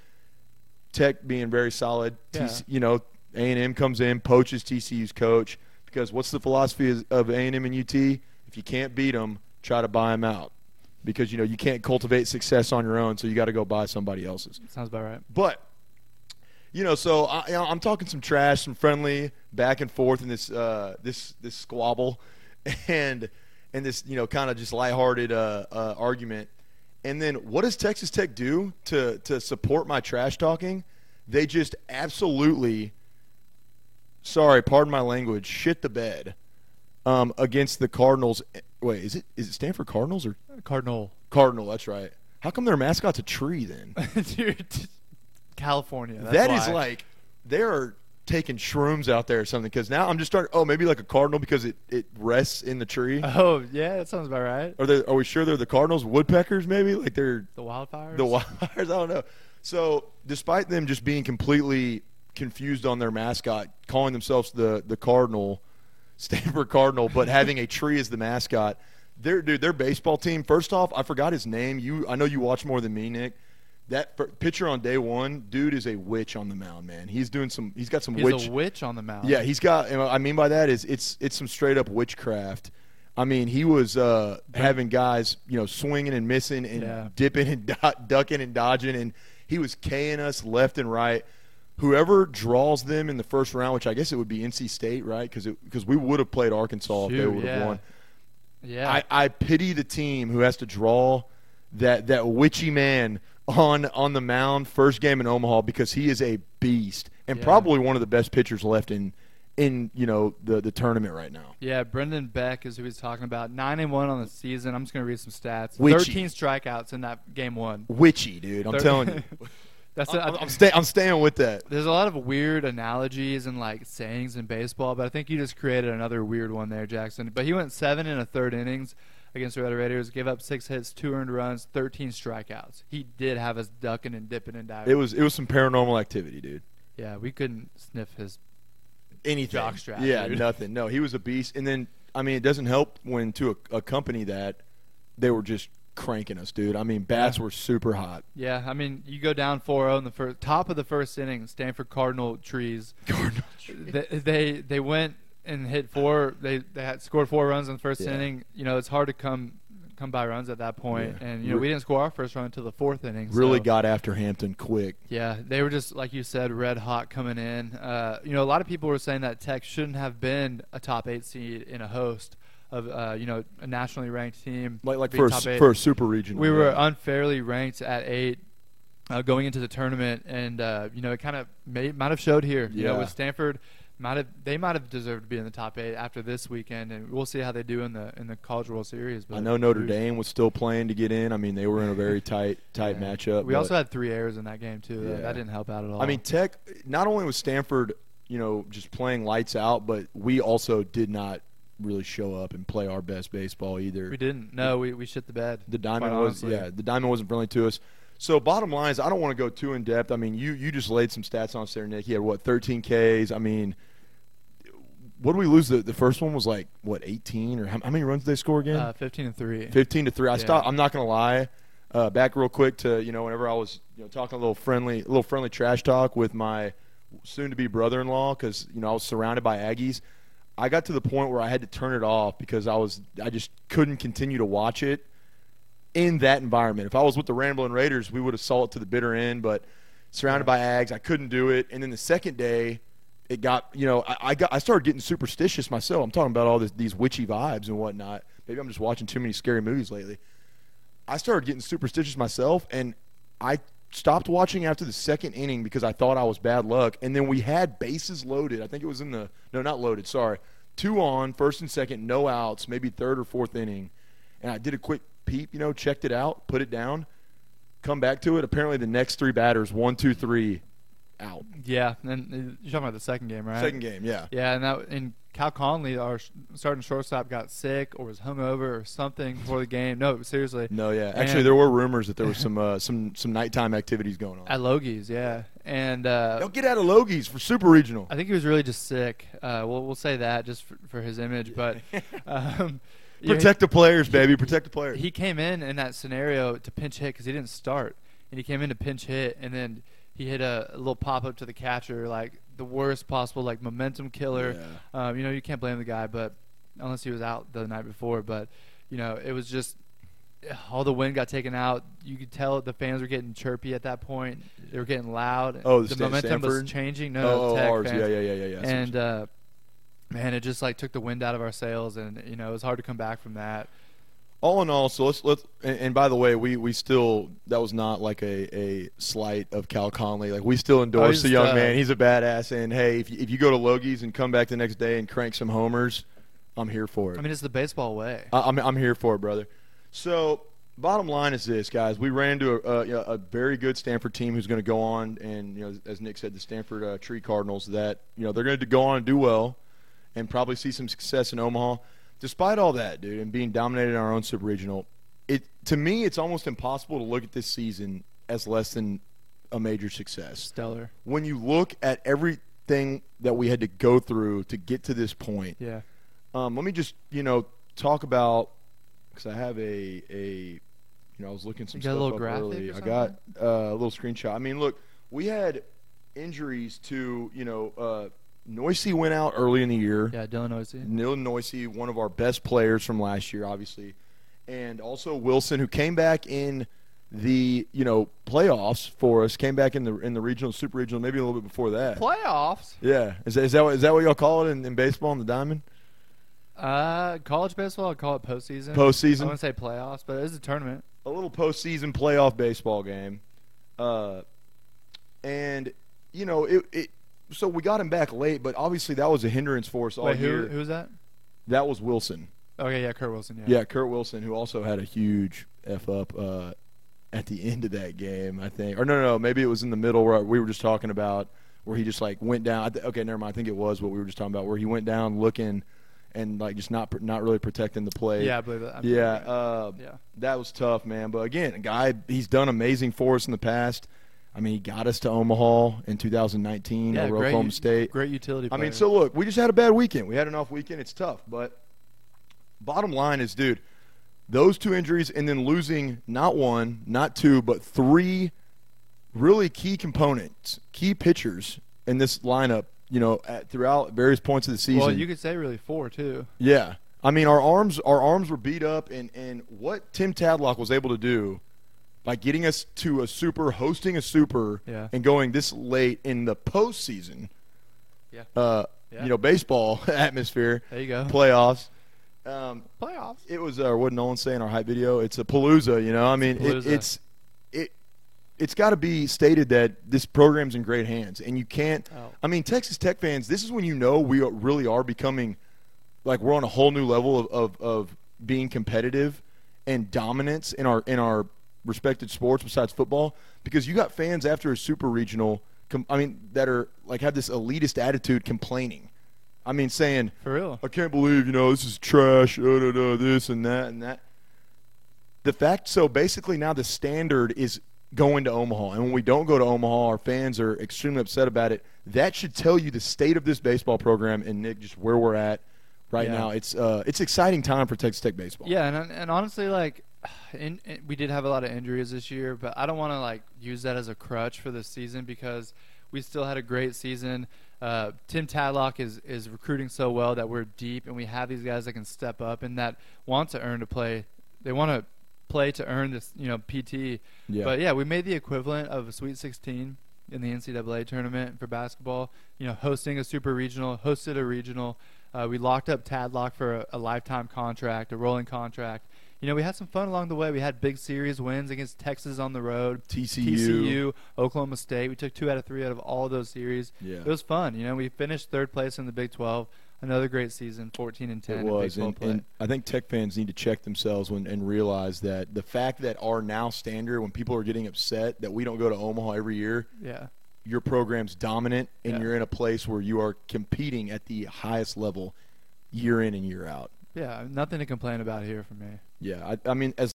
Speaker 2: Tech being very solid.
Speaker 1: Yeah.
Speaker 2: TC, you know, A and M comes in, poaches TCU's coach because what's the philosophy of A and M and UT? If you can't beat them, try to buy them out because you know you can't cultivate success on your own, so you got to go buy somebody else's.
Speaker 1: Sounds about right.
Speaker 2: But you know, so I, I'm talking some trash, some friendly back and forth in this uh, this this squabble, and and this you know kind of just lighthearted uh, uh, argument. And then what does Texas Tech do to to support my trash talking? They just absolutely, sorry, pardon my language, shit the bed um, against the Cardinals. Wait, is it is it Stanford Cardinals or
Speaker 1: Cardinal.
Speaker 2: Cardinal? That's right. How come their mascot's a tree then?
Speaker 1: Dude, California. That's
Speaker 2: That is like they're taking shrooms out there or something. Because now I'm just starting. Oh, maybe like a cardinal because it, it rests in the tree.
Speaker 1: Oh yeah, that sounds about right.
Speaker 2: Are they? Are we sure they're the Cardinals? Woodpeckers? Maybe like they're
Speaker 1: The wildfires.
Speaker 2: the Wildfires. I don't know. So despite them just being completely confused on their mascot, calling themselves the the Cardinal, Stanford Cardinal, but having a tree as the mascot. Their dude, their baseball team. First off, I forgot his name. You, I know you watch more than me, Nick. That pitcher on day one, dude, is a witch on the mound, man. He's doing some. He's got some
Speaker 1: He's
Speaker 2: witch.
Speaker 1: a witch on the mound.
Speaker 2: Yeah, he's got. and what I mean by that is it's it's some straight up witchcraft. I mean, he was uh, having guys, you know, swinging and missing and
Speaker 1: Yeah.
Speaker 2: dipping and do- ducking and dodging, and he was K'ing us left and right. Whoever draws them in the first round, which I guess it would be NC State, right? Because because we would have played Arkansas if they would have
Speaker 1: yeah.
Speaker 2: won.
Speaker 1: Yeah.
Speaker 2: I, I pity the team who has to draw that that witchy man on on the mound first game in Omaha because he is a beast and
Speaker 1: Yeah.
Speaker 2: probably one of the best pitchers left in in you know the the tournament right now.
Speaker 1: Yeah, Brendan Beck is who he's talking about. Nine and one on the season. I'm just gonna read some stats.
Speaker 2: Witchy.
Speaker 1: Thirteen strikeouts in that game one.
Speaker 2: Witchy, dude. I'm
Speaker 1: Thir-
Speaker 2: telling you.
Speaker 1: That's
Speaker 2: I'm,
Speaker 1: a,
Speaker 2: I'm, stay, I'm staying with that.
Speaker 1: there's a lot of weird analogies and like sayings in baseball, but I think you just created another weird one there, Jackson. But he went seven and a third innings against the Red Raiders, gave up six hits, two earned runs, 13 strikeouts. He did have us ducking and dipping and diving.
Speaker 2: It was it was some paranormal activity, dude.
Speaker 1: yeah, we couldn't sniff his.
Speaker 2: Anything.
Speaker 1: Jockstrap,
Speaker 2: Yeah,
Speaker 1: dude.
Speaker 2: nothing. No, he was a beast. And then I mean, it doesn't help when to a, a that they were just cranking us, dude. I mean, bats
Speaker 1: Yeah.
Speaker 2: were super hot.
Speaker 1: Yeah, I mean, you go down 4-0 in the first top of the first inning. Stanford Cardinal trees. Cardinal they, they they went and hit four. They they had scored four runs in the first
Speaker 2: Yeah.
Speaker 1: inning. You know, it's hard to come come by runs at that point.
Speaker 2: Yeah.
Speaker 1: And you know, we didn't score our first run until the fourth inning.
Speaker 2: Really
Speaker 1: so,
Speaker 2: got after Hampton quick.
Speaker 1: Yeah, they were just like you said, red hot coming in. Uh, you know, a lot of people were saying that Tech shouldn't have been a top eight seed in a host of uh, you know a nationally ranked team.
Speaker 2: Like like for a,
Speaker 1: eight.
Speaker 2: for a super regional.
Speaker 1: we were
Speaker 2: yeah.
Speaker 1: unfairly ranked at eight uh, going into the tournament, and uh, you know it kind of may might have showed here. You know,
Speaker 2: Yeah.
Speaker 1: with Stanford, might have they might have deserved to be in the top eight after this weekend, and we'll see how they do in the in the College World Series. But
Speaker 2: I know Notre Dame was still playing to get in. I mean, they were in a very tight tight
Speaker 1: yeah.
Speaker 2: matchup.
Speaker 1: We also had three errors in that game too.
Speaker 2: Yeah.
Speaker 1: that didn't help out at all.
Speaker 2: I mean, Tech. Not only was Stanford, you know, just playing lights out, but we also did not really show up and play our best baseball either.
Speaker 1: we didn't. No, we, we shit the bed.
Speaker 2: The diamond was yeah, the diamond wasn't friendly to us. So bottom line is, I don't want to go too in depth. I mean, you you just laid some stats on us there, Nick. He had what 13 Ks. I mean, what did we lose? The the first one was like what 18 or how, how many runs did they score again?
Speaker 1: Uh, Fifteen and three.
Speaker 2: 15 to 3 i
Speaker 1: Yeah.
Speaker 2: stopped i'm not gonna lie uh, back real quick to you know whenever i was you know talking a little friendly a little friendly trash talk with my soon to be brother-in-law because you know i was surrounded by aggies i got to the point where i had to turn it off because i was i just couldn't continue to watch it in that environment if i was with the rambling raiders we would have saw it to the bitter end but surrounded by ags i couldn't do it and then the second day it got you know I, I got I started getting superstitious myself. I'm talking about all this, these witchy vibes and whatnot. Maybe I'm just watching too many scary movies lately. I started getting superstitious myself, and I stopped watching after the second inning because I thought I was bad luck. And then we had bases loaded. I think it was in the no, not loaded. Sorry, two on, first and second, no outs, maybe third or fourth inning. And I did a quick peep, you know, checked it out, put it down, come back to it. Apparently, the next three batters, one, two, three, out.
Speaker 1: Yeah, and uh, you're talking about the second game, right?
Speaker 2: Second game, yeah.
Speaker 1: Yeah, and that and Cal Conley, our starting shortstop, got sick or was hungover or something before the game. No, seriously.
Speaker 2: No, yeah. Actually,
Speaker 1: And-
Speaker 2: there were rumors that there was some uh, some some nighttime activities going on.
Speaker 1: At Logies, yeah, and uh,
Speaker 2: Don't get out of Logies for super regional.
Speaker 1: I think he was really just sick. Uh, we'll we'll say that just for, for his image, but um, know,
Speaker 2: Protect the players, baby. Protect the players.
Speaker 1: he came in in that scenario to pinch hit because he didn't start, and he came in to pinch hit, and then he hit a, a little pop up to the catcher, like the worst possible, like momentum killer.
Speaker 2: Yeah.
Speaker 1: Um, you know, you can't blame the guy, but unless he was out the night before, but you know, it was just all the wind got taken out. You could tell the fans were getting chirpy at that point. They were getting loud.
Speaker 2: Oh, the
Speaker 1: the
Speaker 2: Sta-
Speaker 1: momentum
Speaker 2: Stanford?
Speaker 1: was changing. No,
Speaker 2: oh, oh,
Speaker 1: Tech
Speaker 2: ours.
Speaker 1: fans.
Speaker 2: Yeah, yeah, yeah, yeah, yeah.
Speaker 1: And uh, man, it just like took the wind out of our sails, and you know, it was hard to come back from that.
Speaker 2: All in all, so let's let's. And, and by the way, we we still that was not like a a slight of Cal Conley. Like we still endorse
Speaker 1: he's,
Speaker 2: the young
Speaker 1: uh,
Speaker 2: man. He's a badass. And hey, if you, if you go to Logies and come back the next day and crank some homers, I'm here for it.
Speaker 1: I mean, it's the baseball way.
Speaker 2: I, I'm I'm here for it, brother. So bottom line is this, guys. We ran into a, a, a very good Stanford team who's going to go on, and you know, as Nick said, the Stanford uh, Tree Cardinals. That you know they're going to go on and do well, and probably see some success in Omaha. Despite all that, dude, and being dominated in our own super regional, it to me it's almost impossible to look at this season as less than a major success
Speaker 1: Stellar. when
Speaker 2: you look at everything that we had to go through to get to this point.
Speaker 1: Yeah.
Speaker 2: Um, let me just you know talk about because I have a a you know I was looking some
Speaker 1: You got a
Speaker 2: stuff
Speaker 1: little
Speaker 2: up
Speaker 1: graphic
Speaker 2: early. I got uh, a little screenshot. I mean, look, we had injuries to you know uh, Neuse went out early in the year.
Speaker 1: Yeah, Dylan Neuse.
Speaker 2: Neil Neuse, one of our best players from last year, obviously, and also Wilson, who came back in the you know playoffs for us, came back in the in the regional, super regional, maybe a little bit before that.
Speaker 1: Playoffs.
Speaker 2: Yeah, is that is that, what- is that what y'all call it in, in baseball on the diamond?
Speaker 1: Uh, college baseball, I call it postseason.
Speaker 2: Postseason.
Speaker 1: I wouldn't say playoffs, but it is a tournament.
Speaker 2: a little postseason playoff baseball game, uh, and you know it, it. So we got him back late, but obviously that was a hindrance for us all
Speaker 1: Wait,
Speaker 2: year.
Speaker 1: who was that?
Speaker 2: That was Wilson.
Speaker 1: Okay, yeah, Kurt Wilson. Yeah.
Speaker 2: Yeah, Kurt Wilson, who also had a huge f up uh, at the end of that game, I think. Or no, no, no, maybe it was in the middle where we were just talking about where he just like went down. I th- okay, never mind. I think it was what we were just talking about, where he went down looking and like just not not really protecting the play.
Speaker 1: Yeah, I believe that. I believe
Speaker 2: yeah,
Speaker 1: that.
Speaker 2: uh,
Speaker 1: yeah.
Speaker 2: that was tough, man. But again, a guy he's done amazing for us in the past. I mean, he got us to Omaha in 2019
Speaker 1: Yeah,
Speaker 2: over
Speaker 1: great,
Speaker 2: Oklahoma State.
Speaker 1: Great utility.
Speaker 2: I mean, so look, we just had a bad weekend. We had an off weekend. It's tough, but bottom line is, dude, those two injuries and then losing not one, not two, but three really key components, key pitchers in this lineup. You know, at, throughout various points of the season.
Speaker 1: well, you could say really four too.
Speaker 2: Yeah. I mean, our arms our arms were beat up, and, and what Tim Tadlock was able to do by getting us to a super, hosting a super,
Speaker 1: Yeah.
Speaker 2: and going this late in the postseason,
Speaker 1: Yeah.
Speaker 2: uh,
Speaker 1: Yeah.
Speaker 2: you know, baseball atmosphere,
Speaker 1: There you go.
Speaker 2: playoffs. Um,
Speaker 1: Playoffs.
Speaker 2: it was uh, what Nolan say in our hype video. It's a palooza, you know. I mean, it, it's it it's got to be stated that this program's in great hands, and you can't.
Speaker 1: Oh.
Speaker 2: I mean, Texas Tech fans, this is when you know we are, really are becoming like we're on a whole new level of, of, of being competitive and dominance in our in our respected sports besides football because you got fans after a super regional com- I mean that are like have this elitist attitude complaining. I mean saying
Speaker 1: For real.
Speaker 2: I can't believe, you know, this is trash, uh, da, da, this and that and that. The fact, so basically now the standard is going to Omaha. And when we don't go to Omaha, our fans are extremely upset about it. That should tell you the state of this baseball program and Nick, just where we're at right
Speaker 1: Yeah.
Speaker 2: now. It's uh, it's exciting time for Texas Tech baseball.
Speaker 1: Yeah, and and honestly, like, in, in- we did have a lot of injuries this year, but I don't want to like use that as a crutch for this season because we still had a great season. Uh, Tim Tadlock is is recruiting so well that we're deep, and we have these guys that can step up and that want to earn to play. They want to play to earn this, you know, PT.
Speaker 2: Yeah.
Speaker 1: But yeah, we made the equivalent of a Sweet 16 in the NCAA tournament for basketball. You know, hosting a super regional, hosted a regional. Uh, we locked up Tadlock for a, a lifetime contract, a rolling contract. You know, we had some fun along the way. We had big series wins against Texas on the road,
Speaker 2: TCU.
Speaker 1: TCU, Oklahoma State. We took two out of three out of all those series.
Speaker 2: Yeah.
Speaker 1: It was fun. You know, we finished third place in the Big 12. Another great season, 14 and 10
Speaker 2: It was,
Speaker 1: 12
Speaker 2: and, and I think Tech fans need to check themselves when, and realize that the fact that our now standard, when people are getting upset that we don't go to Omaha every year,
Speaker 1: yeah.
Speaker 2: your program's dominant and
Speaker 1: Yeah.
Speaker 2: you're in a place where you are competing at the highest level year in and year out.
Speaker 1: Yeah, nothing to complain about here for me.
Speaker 2: Yeah, I, I mean, as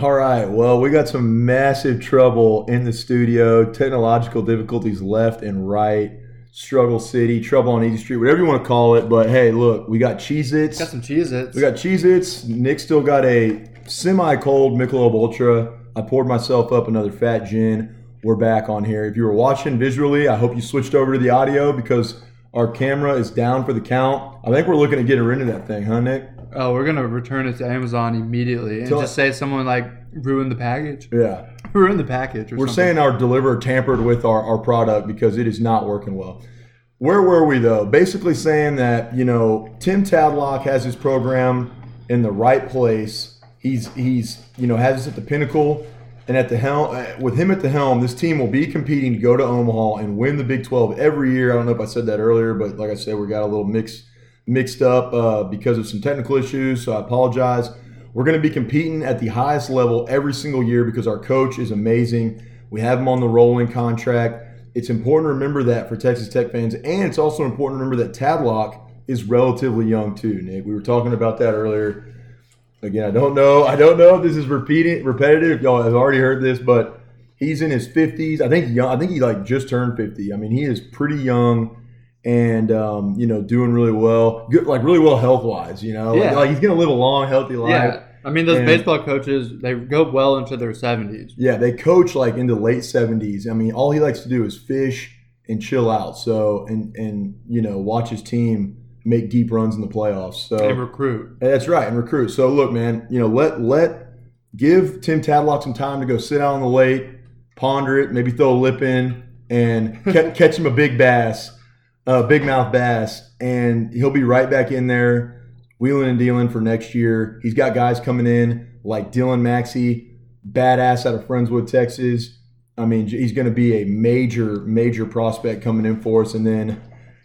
Speaker 2: all right, well, we got some massive trouble in the studio, technological difficulties left and right, struggle city, trouble on Easy Street, whatever you want to call it. But hey, look, we got Cheez Its.
Speaker 1: Got some Cheez-Its.
Speaker 2: We got Cheez Its. Nick still got a semi cold Michelob Ultra. I poured myself up another fat gin. We're back on here. If you were watching visually, I hope you switched over to the audio because our camera is down for the count. I think we're looking at getting rid of that thing, huh, Nick?
Speaker 1: Oh, we're gonna return it to Amazon immediately and just say someone like ruined the package.
Speaker 2: Yeah.
Speaker 1: Ruined the package. Or
Speaker 2: We're
Speaker 1: something.
Speaker 2: saying our deliverer tampered with our, our product because it is not working well. Where were we though? Basically saying that, you know, Tim Tadlock has his program in the right place. He's he's, you know, has us at the pinnacle and at the helm uh, with him at the helm, this team will be competing to go to Omaha and win the Big 12 every year. I don't know if I said that earlier, but like I said, we got a little mix mixed up uh, because of some technical issues, so I apologize. We're going to be competing at the highest level every single year because our coach is amazing. We have him on the rolling contract. It's important to remember that for Texas Tech fans, and it's also important to remember that Tadlock is relatively young too. Nick, we were talking about that earlier. Again, I don't know. I don't know if this is repeating repetitive. Y'all have already heard this, but he's in his fifties. I think young. I think he like just turned fifty. I mean, he is pretty young and um, you know doing really well. Good, like really well health wise. You know,
Speaker 1: Yeah.
Speaker 2: like, like he's gonna live a long, healthy life.
Speaker 1: Yeah, I mean those
Speaker 2: And-
Speaker 1: baseball coaches they go well into their seventies.
Speaker 2: Yeah, they coach like into late seventies. I mean, all he likes to do is fish and chill out. So and and you know watch his team make deep runs in the playoffs. So
Speaker 1: and recruit.
Speaker 2: that's right, and recruit. So look, man, you know let let give Tim Tadlock some time to go sit out on the lake, ponder it, maybe throw a lip in, and catch him a big bass, a big mouth bass, and he'll be right back in there, wheeling and dealing for next year. He's got guys coming in like Dylan Maxey, badass out of Friendswood, Texas. I mean, he's going to be a major, major prospect coming in for us. And then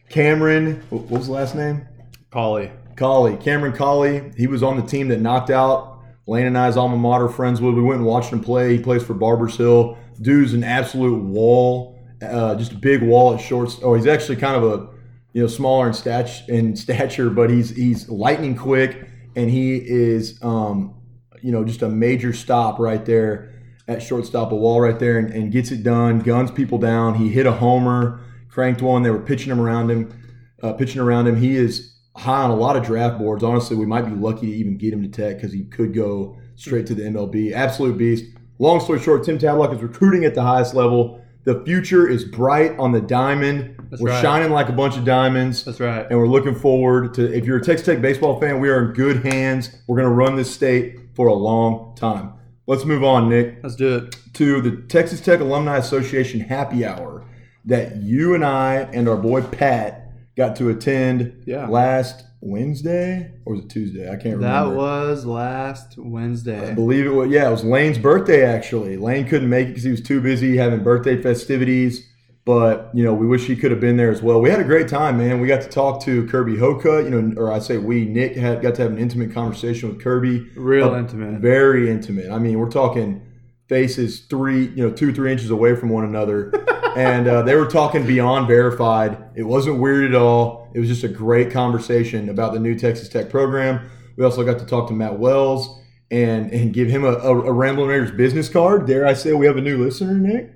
Speaker 2: Cameron, what was the last name?
Speaker 1: Collie.
Speaker 2: Colley, Cameron Colley. He was on the team that knocked out Lane and I's alma mater, Friendswood. We went and watched him play. He plays for Barbers Hill. Dude's an absolute wall, uh, just a big wall at shorts. Oh, he's actually kind of a you know smaller in stature, in stature, but he's he's lightning quick, and he is um, you know just a major stop right there at shortstop, a wall right there, and, and gets it done. Guns people down. He hit a homer, cranked one. They were pitching him around him, uh, pitching around him. He is high on a lot of draft boards. Honestly, we might be lucky to even get him to Tech because he could go straight to the MLB. Absolute beast. Long story short, Tim Tadlock is recruiting at the highest level. The future is bright on the diamond.
Speaker 1: That's
Speaker 2: we're
Speaker 1: right.
Speaker 2: shining like a bunch of diamonds.
Speaker 1: That's right.
Speaker 2: And we're looking forward to, if you're a Texas Tech baseball fan, we are in good hands. We're going to run this state for a long time. Let's move on, Nick
Speaker 1: Let's do it.
Speaker 2: to the Texas Tech Alumni Association happy hour that you and I and our boy Pat got to attend
Speaker 1: Yeah.
Speaker 2: last Wednesday or was it Tuesday? I can't remember.
Speaker 1: That was last Wednesday.
Speaker 2: I believe it was. Yeah, it was Lane's birthday actually. Lane couldn't make it because he was too busy having birthday festivities. But you know, we wish he could have been there as well. We had a great time, man. We got to talk to Kirby Hocutt. You know, or I say we. Nick had got to have an intimate conversation with Kirby.
Speaker 1: Real intimate.
Speaker 2: Very intimate. I mean, we're talking faces three, you know, two, three inches away from one another. and uh, they were talking beyond verified. It wasn't weird at all. It was just a great conversation about the new Texas Tech program. We also got to talk to Matt Wells and and give him a, a, a Ramblin' Raiders business card. Dare I say we have a new listener, Nick?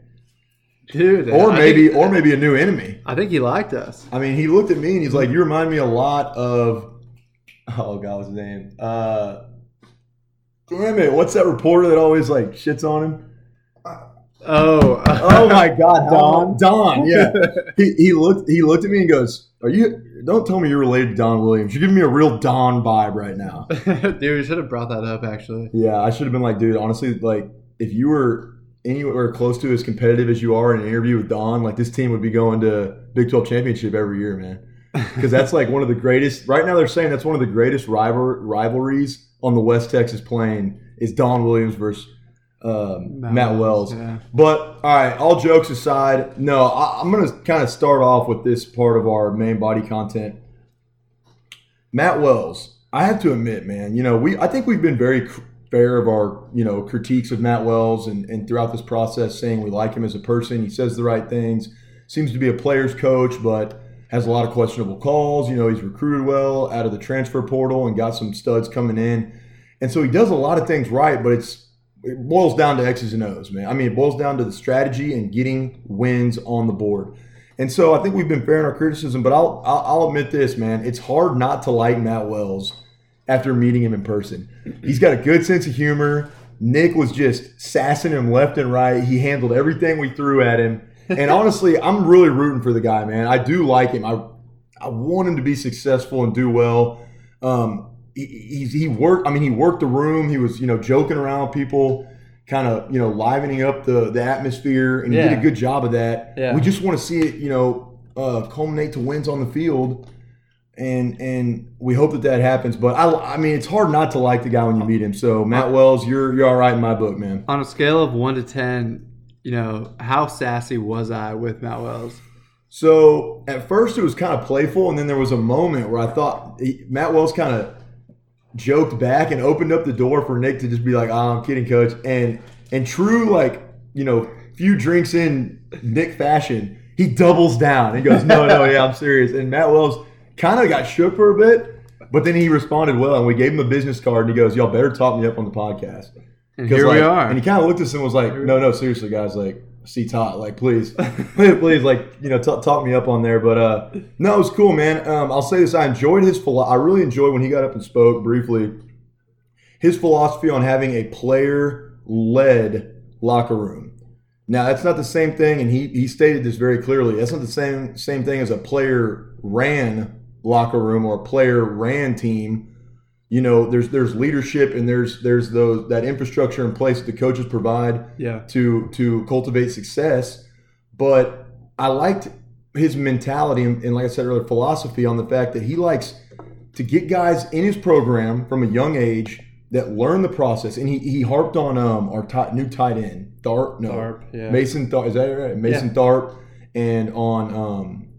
Speaker 1: Dude.
Speaker 2: Or
Speaker 1: I
Speaker 2: maybe
Speaker 1: think-
Speaker 2: or maybe a new enemy.
Speaker 1: I think he liked us.
Speaker 2: I mean, he looked at me and he's like, "You remind me a lot of oh god, what's his name? Uh, wait a minute, what's that reporter that always like shits on him?
Speaker 1: Oh.
Speaker 2: Oh my god,
Speaker 1: Don?
Speaker 2: Don, yeah. he, he looked he looked at me and goes, "Are you? Don't tell me you're related to Don Williams. You're giving me a real Don vibe right now."
Speaker 1: Dude, we should have brought that up actually.
Speaker 2: Yeah, I should have been like, dude, honestly, like if you were anywhere close to as competitive as you are in an interview with Don, like this team would be going to Big 12 championship every year, man. Because that's like one of the greatest. Right now, they're saying that's one of the greatest rival, rivalries on the West Texas plain is Don Williams versus um, Matt, Wells.
Speaker 1: Yeah.
Speaker 2: But all right, all jokes aside, no, I, I'm going to kind of start off with this part of our main body content. Matt Wells, I have to admit, man, you know, we I think we've been very fair of our you know critiques of Matt Wells and, and throughout this process, saying we like him as a person. He says the right things. seems to be a player's coach, but has a lot of questionable calls. You know, he's recruited well out of the transfer portal and got some studs coming in. And so he does a lot of things right, but it's it boils down to X's and O's, man. I mean, it boils down to the strategy and getting wins on the board. And so I think we've been fair in our criticism, but I'll, I'll, admit this, man. It's hard not to like Matt Wells after meeting him in person. He's got a good sense of humor. Nick was just sassing him left and right. He handled everything we threw at him. And honestly, I'm really rooting for the guy, man. I do like him. I I want him to be successful and do well. Um, he, he worked. I mean, he worked the room. He was you know joking around people, kind of you know livening up the the atmosphere, and he
Speaker 1: Yeah.
Speaker 2: did a good job of that.
Speaker 1: Yeah.
Speaker 2: We just want to see it, you know, uh, culminate to wins on the field, and and we hope that that happens. But I I mean, it's hard not to like the guy when you meet him. So Matt Wells, you're you're all right in my book, man.
Speaker 3: On a scale of one to ten, you know, how sassy was I with Matt Wells?
Speaker 2: So at first it was kind of playful, and then there was a moment where I thought he, Matt Wells kind of joked back and opened up the door for Nick to just be like, "Oh, I'm kidding, coach." And and true, like you know, few drinks in Nick fashion, he doubles down and goes, "No, no, yeah, I'm serious." And Matt Wells kind of got shook for a bit, but then he responded well, and we gave him a business card, and he goes, "Y'all better top me up on the podcast."
Speaker 3: And here we
Speaker 2: like-
Speaker 3: are.
Speaker 2: And he kind of looked at us and was like, "No, no, seriously, guys, like, see Todd, like, please, please, like, you know, t- talk me up on there." But uh, no, it was cool, man. Um, I'll say this: I enjoyed his philo- I really enjoyed when he got up and spoke briefly. His philosophy on having a player-led locker room. Now, that's not the same thing, and he he stated this very clearly. That's not the same same thing as a player-ran locker room or a player-ran team you know there's there's leadership and there's there's those that infrastructure in place that the coaches provide
Speaker 3: yeah.
Speaker 2: to to cultivate success. But i liked his mentality and, and like i said earlier philosophy on the fact that he likes to get guys in his program from a young age that learn the process. And he, he harped on um our ti- new tight end Tharp no
Speaker 3: Tharp, yeah.
Speaker 2: Mason Tharp is that right? Mason Tharp and on um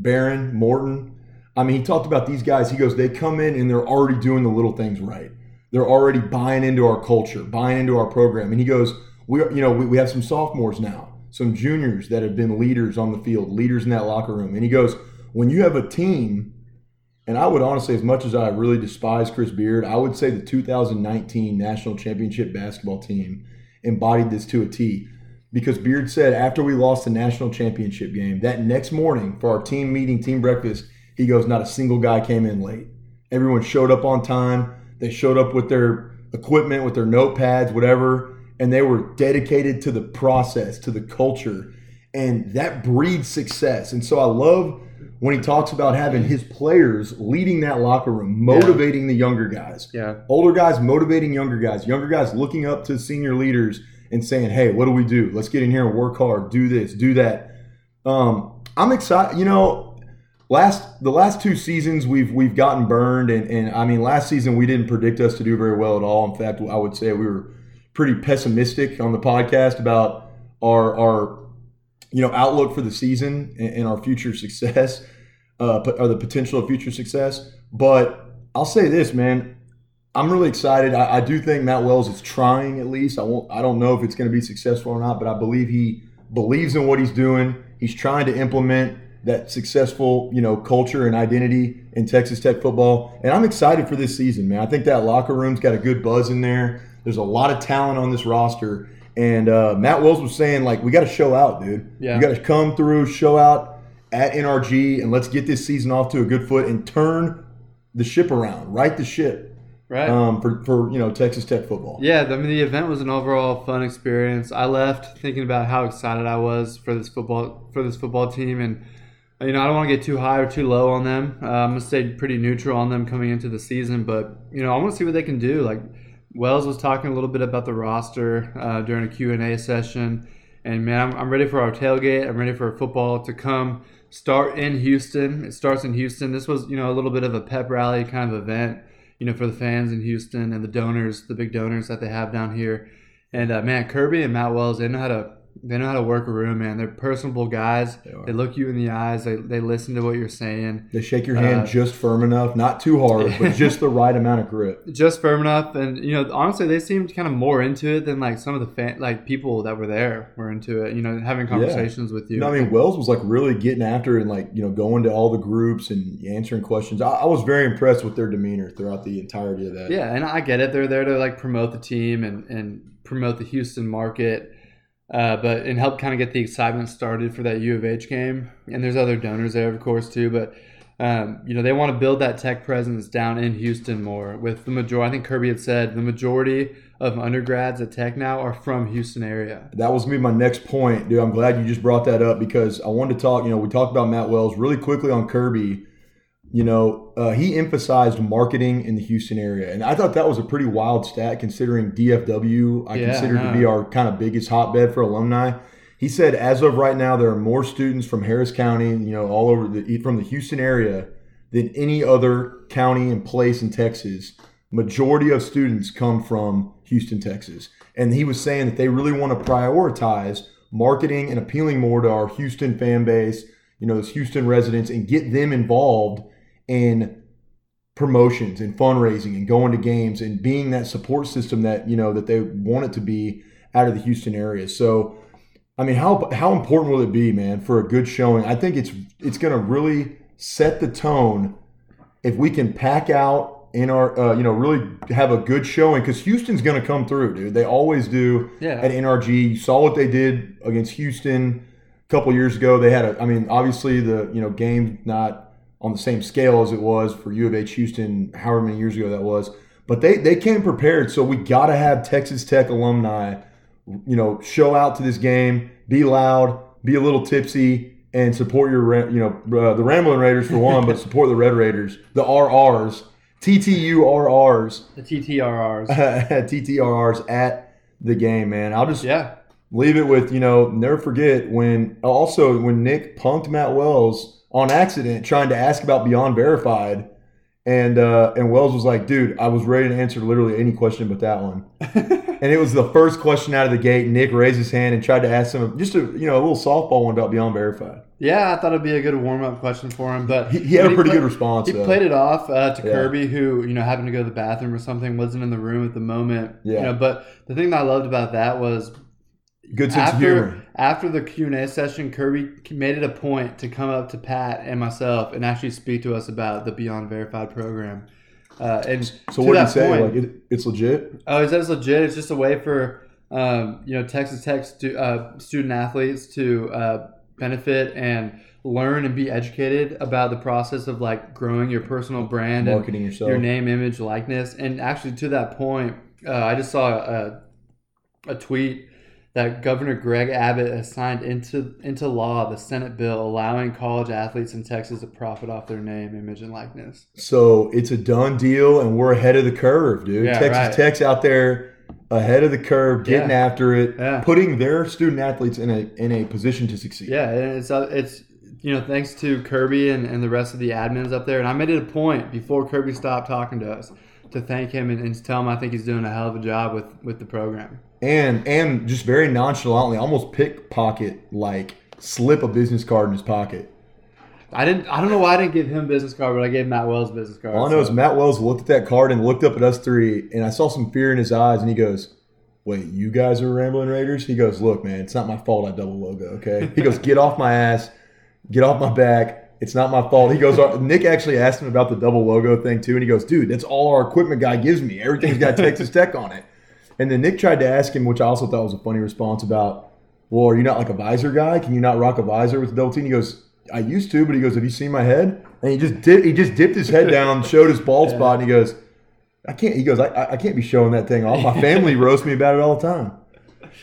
Speaker 2: Behren Morton I mean, he talked about these guys. He goes, they come in and they're already doing the little things right. They're already buying into our culture, buying into our program. And he goes, we, you know, we, we have some sophomores now, some juniors that have been leaders on the field, leaders in that locker room. And he goes, when you have a team, and I would honestly, as much as I really despise Chris Beard, I would say the 2019 national championship basketball team embodied this to a T. Because Beard said after we lost the national championship game, that next morning for our team meeting, team breakfast, he goes, not a single guy came in late. Everyone showed up on time. They showed up with their equipment, with their notepads, whatever, and they were dedicated to the process, to the culture. And that breeds success. And so I love when he talks about having his players leading that locker room, motivating the younger guys.
Speaker 3: Yeah.
Speaker 2: Older guys motivating younger guys, younger guys looking up to senior leaders and saying, "Hey, what do we do? Let's get in here and work hard. Do this, do that." Um, I'm excited. You know, last the last two seasons we've we've gotten burned, and and I mean, last season we didn't predict us to do very well at all. In fact, I would say we were pretty pessimistic on the podcast about our our you know outlook for the season and, and our future success, uh, or the potential of future success. But I'll say this, man. I'm really excited. I, I do think Matt Wells is trying at least. I won't. I don't know if it's going to be successful or not, but I believe he believes in what he's doing. He's trying to implement that successful, you know, culture and identity in Texas Tech football. And I'm excited for this season, man. I think that locker room's got a good buzz in there. There's a lot of talent on this roster. And uh, Matt Wells was saying, like, we got to show out, dude.
Speaker 3: Yeah.
Speaker 2: You got to come through, show out at NRG, and let's get this season off to a good foot and turn the ship around, right the ship
Speaker 3: Right.
Speaker 2: um, for, for, you know, Texas Tech football.
Speaker 3: Yeah, I mean the event was an overall fun experience. I left thinking about how excited I was for this football for this football team, and you know I don't want to get too high or too low on them. Uh, I'm gonna stay pretty neutral on them coming into the season, but you know I want to see what they can do. Like Wells was talking a little bit about the roster uh, during a Q and A session, and man, I'm, I'm ready for our tailgate. I'm ready for football to come start in Houston. It starts in Houston. This was you know a little bit of a pep rally kind of event you know, for the fans in Houston and the donors, the big donors that they have down here. And uh, man, Kirby and Matt Wells, they know how to
Speaker 1: they know how to work a room, man. They're personable guys.
Speaker 2: They.
Speaker 1: They look you in the eyes. They, they listen to what you're saying.
Speaker 2: They shake your hand
Speaker 1: Uh,
Speaker 2: just firm enough, not too hard, but just the right amount of grip.
Speaker 1: Just firm enough, and you know, honestly, they seemed kind of more into it than like some of the fan, like people that were there were into it. You know, having conversations with you.
Speaker 2: Know, I mean, Wells was like really getting after it and like you know going to all the groups and answering questions. I, I was very impressed with their demeanor throughout the entirety of that.
Speaker 1: Yeah, and I get it. They're there to like promote the team and, and promote the Houston market, uh, but and help kind of get the excitement started for that U of H game. And there's other donors there, of course, too. But um, you know they want to build that tech presence down in Houston more. With the majority, I think Kirby had said the majority of undergrads at Tech now are from Houston area.
Speaker 2: That was gonna my next point, dude. I'm glad you just brought that up because I wanted to talk. You know, we talked about Matt Wells really quickly on Kirby. You know, uh, he emphasized marketing in the Houston area, and I thought that was a pretty wild stat considering DFW. I
Speaker 1: Yeah,
Speaker 2: consider
Speaker 1: I
Speaker 2: to be our kind of biggest hotbed for alumni. He said, as of right now, there are more students from Harris County, you know, all over the from the Houston area than any other county and place in Texas. Majority of students come from Houston, Texas, and he was saying that they really want to prioritize marketing and appealing more to our Houston fan base, you know, those Houston residents, and get them involved in promotions and fundraising and going to games and being that support system that you know that they want it to be out of the Houston area. So, I mean, how how important will it be, man, for a good showing? I think it's it's going to really set the tone if we can pack out in our uh, you know really have a good showing because Houston's going to come through, dude. They always do
Speaker 1: Yeah.
Speaker 2: at NRG. You saw what they did against Houston a couple years ago. They had a, I mean, obviously the you know game not on the same scale as it was for U of H Houston, however many years ago that was. But they they came prepared, so we got to have Texas Tech alumni, you know, show out to this game, be loud, be a little tipsy, and support your you know uh, the Rambling Raiders for one, but support the Red Raiders, the RRs, TTU RRs,
Speaker 1: The TTRRs.
Speaker 2: TTRRs at the game, man. I'll just
Speaker 1: yeah.
Speaker 2: leave it with you know never forget when also when Nick punked Matt Wells on accident trying to ask about Beyond Verified, and uh, and Wells was like, "Dude, I was ready to answer literally any question but that one." and it was the first question out of the gate. Nick raised his hand and tried to ask him just a you know a little softball one about Beyond Verified.
Speaker 1: Yeah, I thought it'd be a good warm up question for him, but
Speaker 2: He, he had
Speaker 1: but
Speaker 2: a pretty
Speaker 1: played-
Speaker 2: good response.
Speaker 1: He
Speaker 2: though.
Speaker 1: played it off uh, to
Speaker 2: Yeah.
Speaker 1: Kirby, who you know happened to go to the bathroom or something, wasn't in the room at the moment.
Speaker 2: Yeah.
Speaker 1: You know, but the thing that I loved about that was
Speaker 2: good sense of humor.
Speaker 1: After the Q and A session, Kirby made it a point to come up to Pat and myself and actually speak to us about the Beyond Verified program. Uh, and
Speaker 2: So what did he say?
Speaker 1: point-
Speaker 2: Like it, it's legit.
Speaker 1: Oh, he said it's legit. It's just a way for um, you know Texas Tech stu- uh, student athletes to uh, benefit and learn and be educated about the process of like growing your personal brand and
Speaker 2: Marketing yourself.
Speaker 1: your name, image, likeness. And actually, to that point, uh, I just saw a, a tweet that Governor Greg Abbott has signed into into law the Senate bill allowing college athletes in Texas to profit off their name, image, and likeness.
Speaker 2: So it's a done deal, and we're ahead of the curve, dude.
Speaker 1: Yeah,
Speaker 2: Texas
Speaker 1: right.
Speaker 2: Tech's out there ahead of the curve, getting
Speaker 1: Yeah.
Speaker 2: after it,
Speaker 1: Yeah.
Speaker 2: putting their student athletes in a in a position to succeed.
Speaker 1: Yeah, and it's uh, it's you know thanks to Kirby and, and the rest of the admins up there, and I made it a point before Kirby stopped talking to us to thank him and, and to tell him I think he's doing a hell of a job with with the program.
Speaker 2: And and just very nonchalantly, almost pickpocket like slip a business card in his pocket.
Speaker 1: I didn't. I don't know why I didn't give him business card, but I gave Matt Wells business card.
Speaker 2: All I know
Speaker 1: so-
Speaker 2: is Matt Wells looked at that card and looked up at us three, and I saw some fear in his eyes, and he goes, "Wait, you guys are Rambling Raiders?" He goes, "Look, man, it's not my fault. I double logo. Okay." He goes, "Get off my ass, get off my back. It's not my fault." He goes, "Uh, "Nick actually asked him about the double logo thing too, and he goes, "Dude, that's all our equipment guy gives me. Everything's got Texas Tech on it." And then Nick tried to ask him, which I also thought was a funny response about, "Well, are you not like a visor guy? Can you not rock a visor with the double T?" And he goes. I used to, but he goes, "Have you seen my head?" And he just did. He just dipped his head down, showed his bald spot, and he goes, "I can't." He goes, "I, I- I can't be showing that thing off. My family roasts me about it all the time."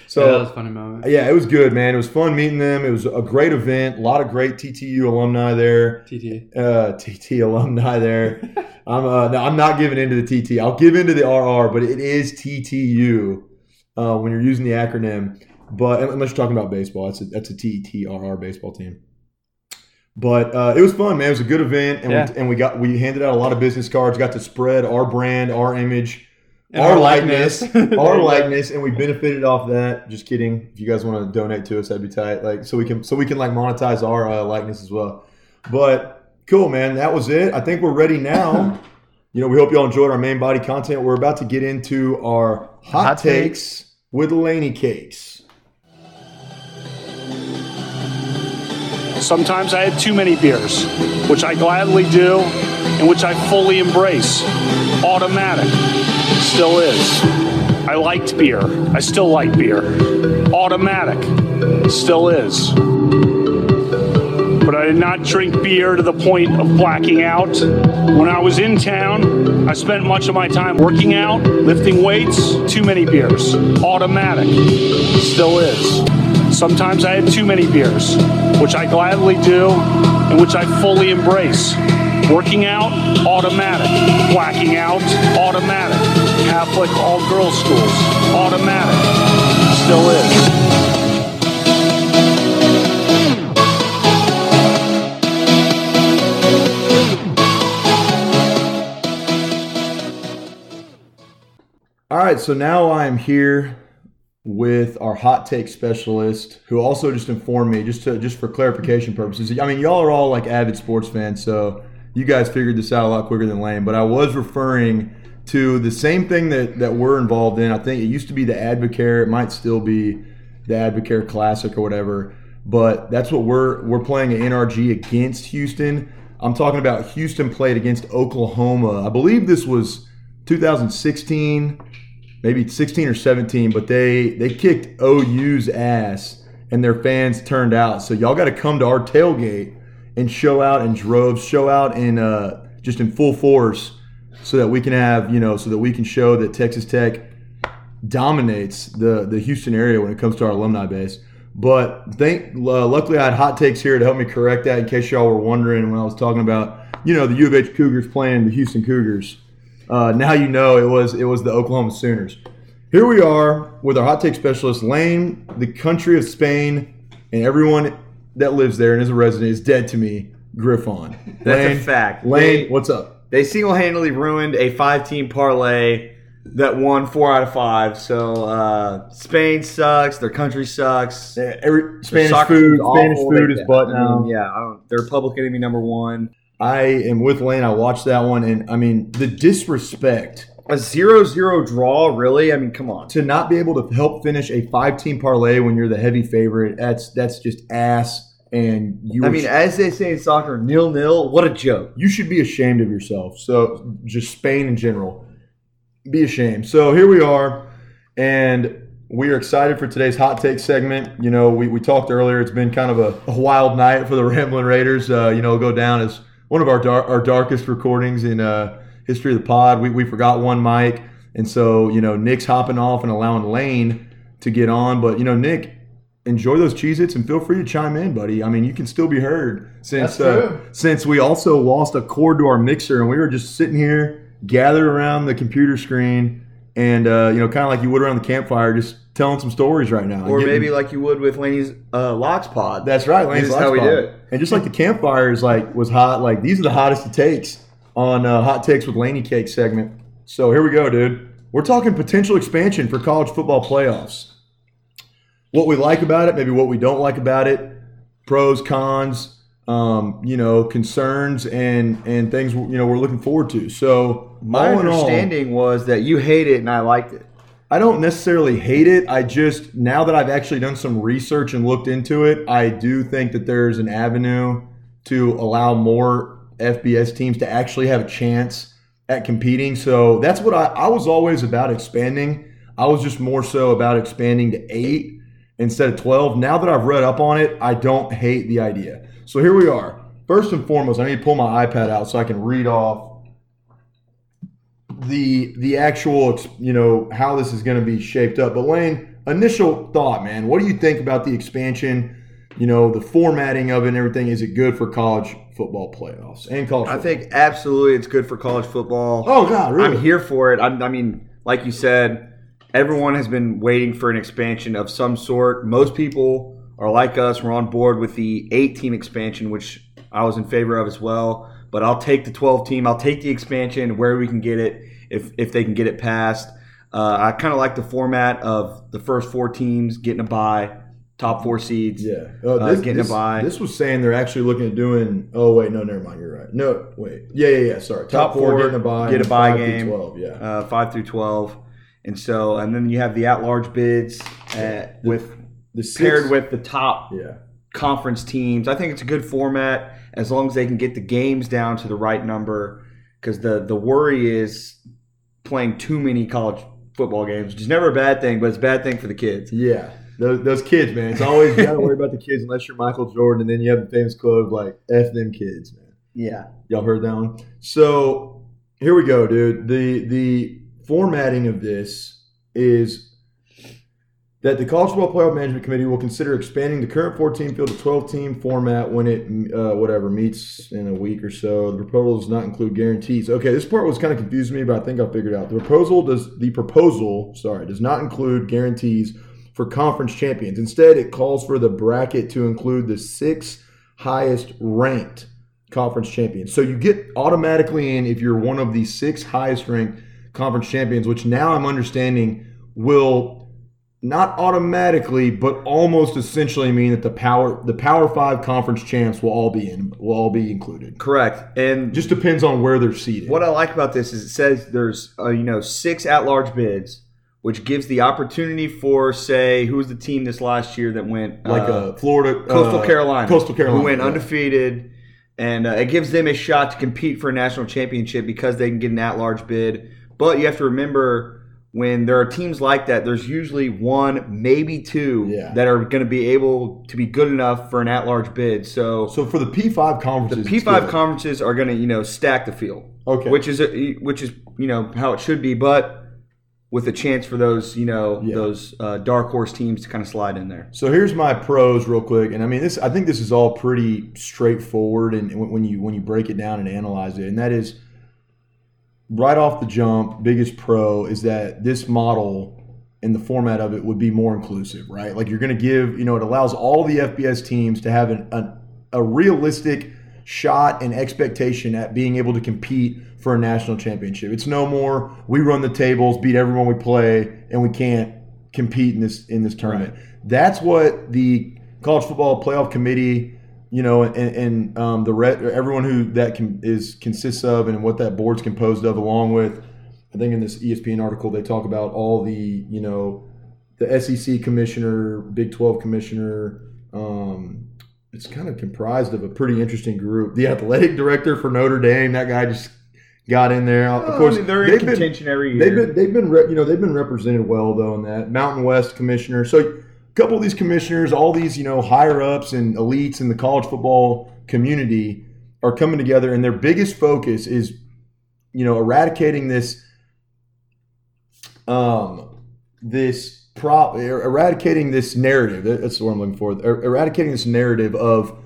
Speaker 2: So
Speaker 1: yeah, that was a funny moment.
Speaker 2: yeah, it was good, man. It was fun meeting them. It was a great event. A lot of great TTU alumni there.
Speaker 1: TT.
Speaker 2: Uh, TT alumni there. I'm uh, no, I'm not giving into the TT. I'll give into the RR, but it is TTU uh, when you're using the acronym. But unless you're talking about baseball, that's a, that's a TTRR baseball team. But uh, it was fun, man. It was a good event, and,
Speaker 1: Yeah.
Speaker 2: we, and we got we handed out a lot of business cards. Got to spread our brand, our image our
Speaker 3: our
Speaker 2: likeness,
Speaker 3: likeness.
Speaker 2: Our likeness, and we benefited off that. Just kidding. If you guys want to donate to us, that'd be tight. Like so we can so we can like monetize our uh, likeness as well. But cool, man. That was it. I think we're ready now. you know, we hope y'all enjoyed our main body content. We're about to get into our hot,
Speaker 1: Hot
Speaker 2: takes with Laney Cakes.
Speaker 4: Sometimes I had too many beers, which I gladly do and which I fully embrace. Automatic. Still is. I liked beer. I still like beer. Automatic. Still is. But I did not drink beer to the point of blacking out. When I was in town, I spent much of my time working out, lifting weights, too many beers. Automatic. Still is. Sometimes I had too many beers, which I gladly do and which I fully embrace. Working out, automatic. Blacking out, automatic. Catholic all girls schools, automatic. Still is.
Speaker 2: All right, so now I'm here with our hot take specialist, who also just informed me, just to just for clarification purposes. I mean, y'all are all like avid sports fans, so you guys figured this out a lot quicker than Lane. But I was referring to the same thing that that we're involved in. I think it used to be the Advocare. It might still be the Advocare Classic or whatever. But that's what we're we're playing an NRG against Houston. I'm talking about Houston played against Oklahoma. I believe this was 2016 maybe 16 or 17, but they they kicked OU's ass and their fans turned out. So y'all got to come to our tailgate and show out in droves, show out in uh, just in full force, so that we can have you know so that we can show that Texas Tech dominates the the Houston area when it comes to our alumni base. But thank uh, luckily I had hot takes here to help me correct that in case y'all were wondering when I was talking about you know the U of H Cougars playing the Houston Cougars. Uh, now you know it was it was the Oklahoma Sooners. Here we are with our hot take specialist Lane, the country of Spain, and everyone that lives there and is a resident is dead to me. Griffon.
Speaker 5: That's a fact.
Speaker 2: Lane, what's up?
Speaker 5: They single handedly ruined a five team parlay that won four out of five. So uh, Spain sucks. Their country sucks.
Speaker 2: Yeah, Every Spanish food, Spanish food is butt now.
Speaker 5: yeah, I don't, they're public enemy number one.
Speaker 2: I am with Lane. I watched that one, and I mean the disrespect
Speaker 5: A zero zero draw, really? I mean, come on.
Speaker 2: to not be able to help finish a five team parlay when you're the heavy favorite. That's that's just ass. And you,
Speaker 5: I mean, as they say in soccer, nil nil. What a joke.
Speaker 2: you should be ashamed of yourself. So just Spain in general, be ashamed. So here we are, and we are excited for today's hot take segment. You know, we, we talked earlier. It's been kind of a, a wild night for the Ramblin' Raiders. Uh, you know, go down as one of our dar- our darkest recordings in uh, history of the pod. We, we forgot one mic, and so you know Nick's hopping off and allowing Lane to get on. But you know, Nick, enjoy those Cheez-Its and feel free to chime in, buddy. I mean, you can still be heard since uh, since we also lost a cord to our mixer and we were just sitting here gathered around the computer screen and uh, you know, kind of like you would around the campfire, just telling some stories right now.
Speaker 5: Or
Speaker 2: Getting-
Speaker 5: maybe like you would with Laney's uh, locks pod.
Speaker 2: that's right.
Speaker 5: This is how we
Speaker 2: Life
Speaker 5: do
Speaker 2: Pod.
Speaker 5: it.
Speaker 2: And just like the campfire is like was hot, like these are the hottest it takes on uh, hot takes with Laney Cake segment. So here we go, dude. We're talking potential expansion for college football playoffs. What we like about it, maybe what we don't like about it, pros, cons, um, you know, concerns and and things you know we're looking forward to. So
Speaker 5: My
Speaker 2: in all-
Speaker 5: understanding was that you hate it and I liked it.
Speaker 2: I don't necessarily hate it. I just now that I've actually done some research and looked into it, I do think that there's an avenue to allow more FBS teams to actually have a chance at competing. So that's what I, I was always about expanding. I was just more so about expanding to eight instead of 12. Now that I've read up on it, I don't hate the idea. So here we are. First and foremost, I need to pull my iPad out so I can read off the the actual you know how this is going to be shaped up. But Lane, initial thought, man, what do you think about the expansion? You know, the formatting of it and everything. Is it good for college football playoffs and college?
Speaker 5: I think absolutely it's good for college football.
Speaker 2: Oh God, really?
Speaker 5: I'm here for it. I'm, I mean, like you said, everyone has been waiting for an expansion of some sort. Most people are like us. We're on board with the eight team expansion, which I was in favor of as well. But I'll take the 12 team. I'll take the expansion where we can get it if, if they can get it passed. Uh, I kind of like the format of the first four teams getting a bye, top four seeds.
Speaker 2: Yeah, uh,
Speaker 5: Uh,
Speaker 2: this,
Speaker 5: getting a bye.
Speaker 2: this was saying they're actually looking at doing. Oh wait, no, never mind. You're right. No, wait. Yeah, yeah, yeah. Sorry. Top,
Speaker 5: Top
Speaker 2: four,
Speaker 5: four,
Speaker 2: getting a bye.
Speaker 5: get a bye
Speaker 2: five through
Speaker 5: game.
Speaker 2: Twelve. Yeah.
Speaker 5: uh, five through twelve, and so and then you have the at-large bids uh, with
Speaker 2: the six,
Speaker 5: paired with the top
Speaker 2: Yeah.
Speaker 5: conference teams. I think it's a good format as long as they can get the games down to the right number. Because the the worry is playing too many college football games, which is never a bad thing, but it's a bad thing for the kids.
Speaker 2: Yeah. Those, those kids, man. It's always you gotta worry about the kids unless you're Michael Jordan, and then you have the famous quote of like "F them kids," man.
Speaker 5: Yeah,
Speaker 2: Y'all heard that one? So here we go, dude. The the formatting of this is that the College Football Playoff Management Committee will consider expanding the current 14 field to 12 team format when it uh, whatever meets in a week or so. The proposal does not include guarantees. Okay, this part was kind of confusing me, but I think I figured out. The proposal does the proposal sorry does not include guarantees for conference champions. Instead, it calls for the bracket to include the six highest ranked conference champions. So you get automatically in if you're one of the six highest ranked conference champions, which now I'm understanding will not automatically, but almost essentially mean that the power the Power Five conference champs will all be in will all be included.
Speaker 5: correct. And
Speaker 2: Just depends on where they're seated.
Speaker 5: What I like about this is it says there's uh, you know six at-large bids, which gives the opportunity for say who was the team this last year that went
Speaker 2: like
Speaker 5: uh,
Speaker 2: uh, Florida,
Speaker 5: Coastal
Speaker 2: uh,
Speaker 5: Carolina,
Speaker 2: Coastal Carolina
Speaker 5: who went
Speaker 2: yeah.
Speaker 5: undefeated, and uh, it gives them a shot to compete for a national championship because they can get an at-large bid. But you have to remember when there are teams like that, there's usually one, maybe two
Speaker 2: Yeah.
Speaker 5: that are going to be able to be good enough for an at-large bid. So
Speaker 2: So for the P five conferences, the
Speaker 5: conferences,
Speaker 2: P5
Speaker 5: conferences are going to you know stack the field.
Speaker 2: Okay.
Speaker 5: Which is a, which is you know how it should be, but with a chance for those you know
Speaker 2: Yeah.
Speaker 5: those uh, dark horse teams to kind of slide in there.
Speaker 2: So here's my pros, real quick, and I mean this. I think this is all pretty straightforward, and when you when you break it down and analyze it, and that is right off the jump. Biggest pro is that this model and the format of it would be more inclusive, right? Like you're going to give, you know, it allows all the FBS teams to have an, an, a realistic shot and expectation at being able to compete for a national championship. It's no more we run the tables, beat everyone we play, and we can't compete in this in this tournament. That's what the college football playoff committee, you know, and, and um, the re- everyone who that can, is consists of, and what that board's composed of, along with, I think in this ESPN article they talk about all the you know, the SEC commissioner, Big Twelve commissioner. Um, it's kind of comprised of a pretty interesting group. The athletic director for Notre Dame, that guy just got in there. Of course,
Speaker 5: they're in
Speaker 2: they've been-
Speaker 5: contention every
Speaker 2: They've
Speaker 5: year.
Speaker 2: been they've been re- you know they've been represented well though in that Mountain West commissioner. So couple of these commissioners, all these you know higher ups and elites in the college football community are coming together, and their biggest focus is you know eradicating this um this prop er, eradicating this narrative. That's what I'm looking for. Er- Eradicating this narrative of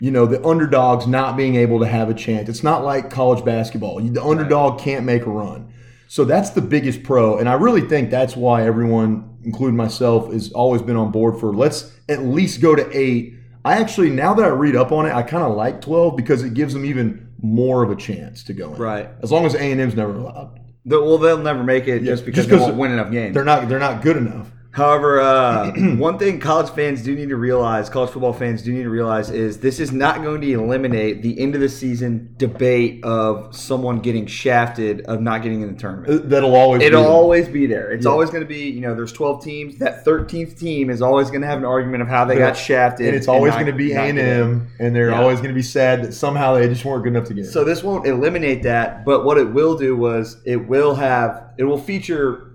Speaker 2: you know the underdogs not being able to have a chance. It's not like college basketball. The underdog can't make a run. So that's the biggest pro, and I really think that's why everyone, including myself, has always been on board for let's at least go to eight. I actually now that I read up on it, I kind of like twelve because it gives them even more of a chance to go in.
Speaker 5: Right.
Speaker 2: As long as A and M's never allowed,
Speaker 5: The- well, they'll never make it just because
Speaker 2: just
Speaker 5: they won't win enough games.
Speaker 2: they're not they're not good enough.
Speaker 5: However, uh, one thing college fans do need to realize, college football fans do need to realize, is this is not going to eliminate the end of the season debate of someone getting shafted of not getting in the tournament.
Speaker 2: That'll always
Speaker 5: It'll
Speaker 2: be there.
Speaker 5: always be there. It's
Speaker 2: Yeah.
Speaker 5: always going to be, you know, there's 12 teams. That 13th team is always going to have an argument of how they got shafted,
Speaker 2: and it's always going to be A and
Speaker 5: in.
Speaker 2: M, and they're
Speaker 5: Yeah.
Speaker 2: always going to be sad that somehow they just weren't good enough to get. in.
Speaker 5: So this won't eliminate that, but what it will do was it will have it will feature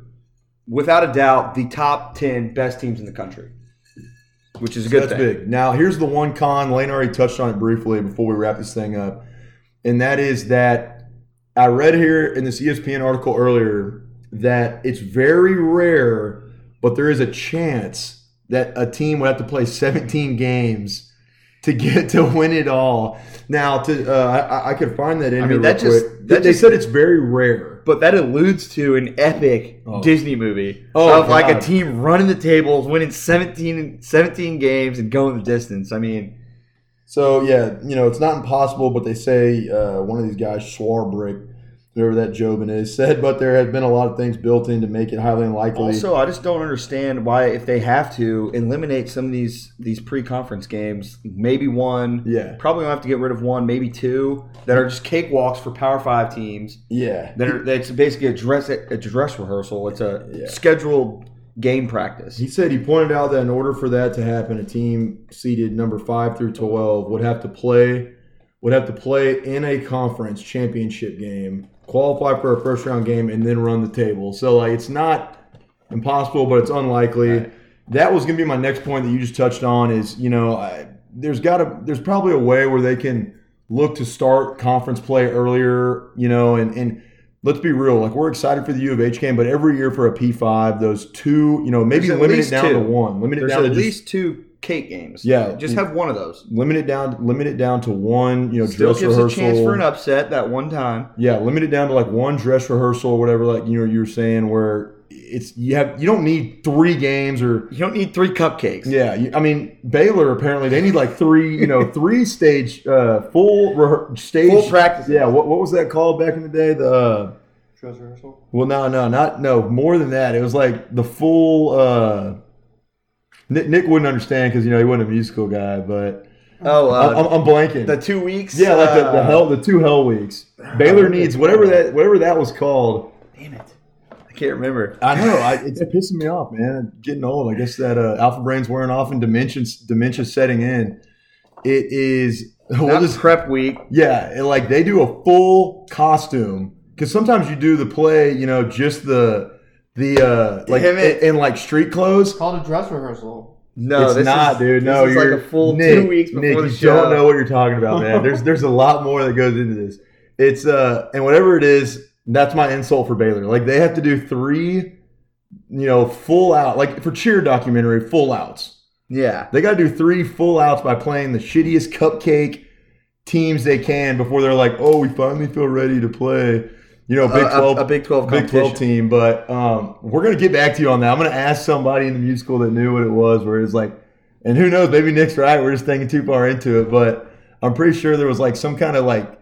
Speaker 5: without a doubt the top 10 best teams in the country. Which is a good
Speaker 2: That's
Speaker 5: thing.
Speaker 2: big. Now, here's the one con. Lane already touched on it briefly before we wrap this thing up, and that is that I read here in this ESPN article earlier that it's very rare, but there is a chance that a team would have to play 17 games to get to win it all. Now, to uh, I, I could find that in
Speaker 5: I
Speaker 2: here
Speaker 5: mean, that just-
Speaker 2: quick.
Speaker 5: that
Speaker 2: they
Speaker 5: just-
Speaker 2: said it's very rare.
Speaker 5: But that alludes to an epic
Speaker 2: Oh.
Speaker 5: Disney movie
Speaker 2: Oh,
Speaker 5: of like a team running the tables, winning 17, 17 games, and going the distance. I mean,
Speaker 2: So yeah, you know it's not impossible, but they say uh, one of these guys, Swarbrick, whoever that Jobin is, said, but there have been a lot of things built in to make it highly unlikely.
Speaker 5: Also, I just don't understand why, if they have to eliminate some of these these pre-conference games, maybe one,
Speaker 2: Yeah.
Speaker 5: probably gonna have to get rid of one, maybe two that are just cakewalks for Power Five teams.
Speaker 2: yeah.
Speaker 5: That are that's basically a dress a dress rehearsal. It's a
Speaker 2: Yeah.
Speaker 5: scheduled game practice.
Speaker 2: He said he pointed out that in order for that to happen, a team seeded number five through twelve would have to play would have to play in a conference championship game, qualify for a first round game, and then run the table. So like it's not impossible, but it's unlikely. That was gonna be my next point that you just touched on. Is you know I, there's got to there's probably a way where they can look to start conference play earlier. You know, and and let's be real. Like we're excited for the U of H game, but every year for a P five, those two, you know, maybe limit it down
Speaker 5: two.
Speaker 2: to one. Limit it
Speaker 5: There's
Speaker 2: down
Speaker 5: at
Speaker 2: to
Speaker 5: least
Speaker 2: just
Speaker 5: two cake games.
Speaker 2: Yeah.
Speaker 5: just have one of those.
Speaker 2: limit it down. Limit it down to one. You know,
Speaker 5: Still
Speaker 2: dress
Speaker 5: gives
Speaker 2: rehearsal.
Speaker 5: a chance for an upset that one time.
Speaker 2: Yeah, limit it down to like one dress rehearsal or whatever. Like you know, you were saying where it's you have you don't need three games or
Speaker 5: You don't need three cupcakes.
Speaker 2: yeah. You, I mean Baylor apparently they need like three you know three stage uh, full rehe- stage
Speaker 5: Full practices.
Speaker 2: Yeah, what what was that called back in the day? The uh,
Speaker 3: Dress rehearsal.
Speaker 2: well, no, no, not no more than that. It was like the full. uh Nick, Nick wouldn't understand because you know he wasn't a musical guy, but
Speaker 5: Oh,
Speaker 2: I'm,
Speaker 5: uh,
Speaker 2: I'm, I'm blanking.
Speaker 5: the two weeks.
Speaker 2: Yeah, like the, the
Speaker 5: uh,
Speaker 2: hell, the two hell weeks. Baylor needs whatever that whatever that was called.
Speaker 5: Damn it, I can't remember.
Speaker 2: I know, I, it's pissing me off, man. Getting old. I guess that uh, alpha brain's wearing off and dementia dementia setting in. It is. We'll
Speaker 5: Not
Speaker 2: just,
Speaker 5: prep week.
Speaker 2: yeah, like they do a full costume because sometimes you do the play, you know, just the the uh like
Speaker 5: Damn it.
Speaker 2: in, in, like street clothes.
Speaker 3: It's called a dress rehearsal.
Speaker 5: No,
Speaker 2: it's
Speaker 5: this
Speaker 2: not,
Speaker 5: is,
Speaker 2: dude.
Speaker 5: this
Speaker 2: No,
Speaker 5: is
Speaker 2: you're
Speaker 5: like a full
Speaker 2: Nick,
Speaker 5: two weeks before
Speaker 2: Nick,
Speaker 5: the
Speaker 2: you
Speaker 5: show.
Speaker 2: don't know what you're talking about, man. There's there's a lot more that goes into this. It's uh, and whatever it is, that's my insult for Baylor. Like they have to do three, you know, full out. Like for cheer documentary, full outs.
Speaker 5: Yeah,
Speaker 2: They got to do three full outs by playing the shittiest cupcake teams they can before they're like, oh, we finally feel ready to play. You know, Big
Speaker 5: A- a- a Big 12
Speaker 2: Big Twelve team. But um, we're gonna get back to you on that. I'm gonna ask somebody in the musical that knew what it was, where it's like, and who knows, maybe Nick's right. We're just thinking too far into it, but I'm pretty sure there was like some kind of like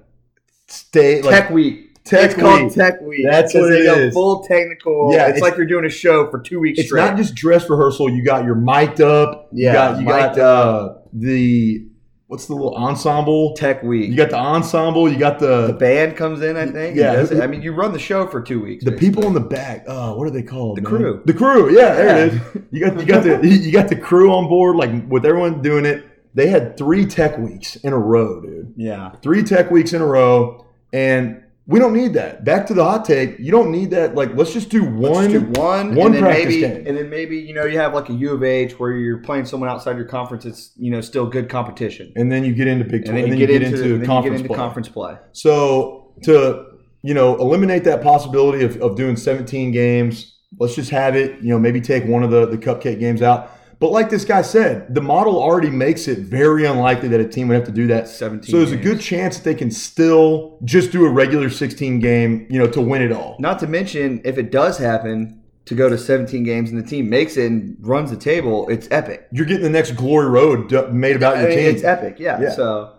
Speaker 2: state like
Speaker 5: Tech Week.
Speaker 2: Tech
Speaker 5: it's called
Speaker 2: Week.
Speaker 5: Tech Week.
Speaker 2: That's what it is.
Speaker 5: Full technical.
Speaker 2: Yeah,
Speaker 5: it's,
Speaker 2: it's-
Speaker 5: like you're doing a show for two weeks
Speaker 2: it's
Speaker 5: straight.
Speaker 2: not just dress rehearsal. You got your mic'd up. You
Speaker 5: Yeah,
Speaker 2: got you got uh, the what's the little ensemble?
Speaker 5: Tech Week.
Speaker 2: You got the ensemble. You got
Speaker 5: the
Speaker 2: the
Speaker 5: band comes in. I think.
Speaker 2: Yeah.
Speaker 5: It. I mean, you run the show for two weeks.
Speaker 2: the
Speaker 5: basically.
Speaker 2: people in the back. Oh, what are they called?
Speaker 5: The
Speaker 2: man?
Speaker 5: crew.
Speaker 2: The crew. Yeah, there it
Speaker 5: Yeah.
Speaker 2: is. You got you got the you got the crew on board. Like with everyone doing it, they had three tech weeks in a row, dude.
Speaker 5: Yeah.
Speaker 2: Three tech weeks in a row, and we don't need that. Back to the hot take. You don't need that. Like, let's just do one.
Speaker 5: Do one,
Speaker 2: one
Speaker 5: and then
Speaker 2: practice
Speaker 5: maybe,
Speaker 2: game.
Speaker 5: and then maybe you know you have like a U of H where you're playing someone outside your conference. It's you know still good competition,
Speaker 2: and then you get into Big
Speaker 5: and
Speaker 2: Twelve,
Speaker 5: then you, get, into, and then you get
Speaker 2: conference
Speaker 5: into
Speaker 2: play.
Speaker 5: conference play.
Speaker 2: So to you know eliminate that possibility of, of doing 17 games, let's just have it. You know, maybe take one of the the cupcake games out. But like this guy said, the model already makes it very unlikely that a team would have to do that.
Speaker 5: 17
Speaker 2: So there's a good chance that they can still just do a regular 16 game, you know, to win it all.
Speaker 5: Not to mention, if it does happen to go to 17 games and the team makes it and runs the table, it's epic.
Speaker 2: You're getting the next glory road made about
Speaker 5: I
Speaker 2: your
Speaker 5: mean,
Speaker 2: team.
Speaker 5: it's epic, yeah.
Speaker 2: Yeah.
Speaker 5: So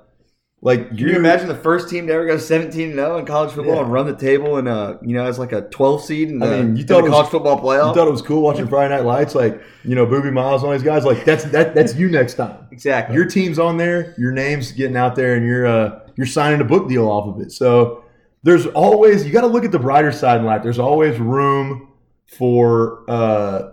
Speaker 2: like
Speaker 5: can you imagine the first team to ever go 17 0 in college football
Speaker 2: Yeah.
Speaker 5: and run the table and uh you know as like a 12 seed in the,
Speaker 2: I mean, you
Speaker 5: in
Speaker 2: thought
Speaker 5: the
Speaker 2: it was-
Speaker 5: college football playoff?
Speaker 2: You thought it was cool watching Friday Night Lights, like you know, Boobie Miles and all these guys. Like that's that that's you next time.
Speaker 5: exactly.
Speaker 2: your team's on there, your name's getting out there, and you're uh, you're signing a book deal off of it. So there's always you got to look at the brighter side in life. There's always room for uh,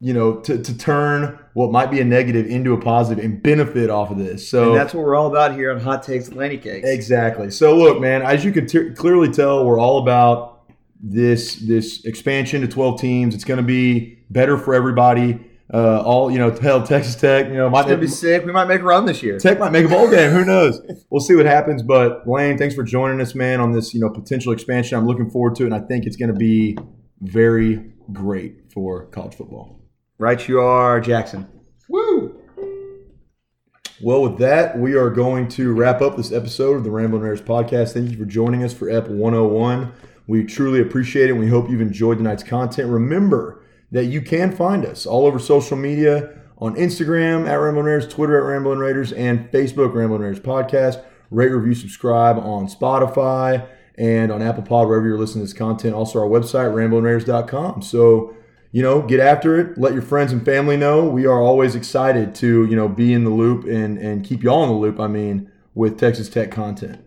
Speaker 2: you know to, to turn what might be a negative into a positive and benefit off of this. So
Speaker 5: and that's what we're all about here on Hot Takes Atlantic Cakes.
Speaker 2: Exactly. So look, man, as you can t- clearly tell, we're all about this this expansion to 12 teams. It's going to be better for everybody. Uh, all you know, hell, Texas Tech, you know, might
Speaker 5: be sick. We might make a run this year.
Speaker 2: Tech might make a bowl game. Who knows? We'll see what happens. But Lane, thanks for joining us, man, on this you know potential expansion. I'm looking forward to it, and I think it's going to be very great for college football.
Speaker 5: Right, you are, Jackson. Woo!
Speaker 2: Well, with that, we are going to wrap up this episode of the Ramblin' Raiders podcast. Thank you for joining us for EP 101. We truly appreciate it. and We hope you've enjoyed tonight's content. Remember that you can find us all over social media on Instagram at Ramblin' Raiders, Twitter at Ramblin' Raiders, and Facebook Ramblin' Raiders Podcast. Rate, review, subscribe on Spotify and on Apple Pod, wherever you're listening to this content. Also, our website, ramblingraiders.com. So, you know, get after it. Let your friends and family know. We are always excited to, you know, be in the loop and, and keep y'all in the loop, I mean, with Texas Tech content.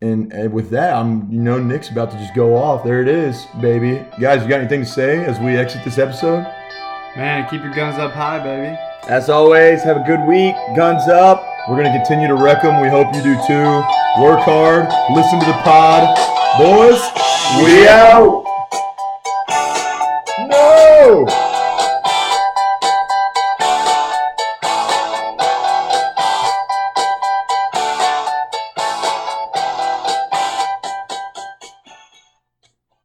Speaker 2: And, and with that, I'm, you know, Nick's about to just go off. There it is, baby. Guys, you got anything to say as we exit this episode?
Speaker 3: Man, keep your guns up high, baby.
Speaker 5: As always, have a good week. Guns up.
Speaker 2: We're going to continue to wreck them. We hope you do too. Work hard. Listen to the pod. Boys,
Speaker 5: We out.
Speaker 2: No!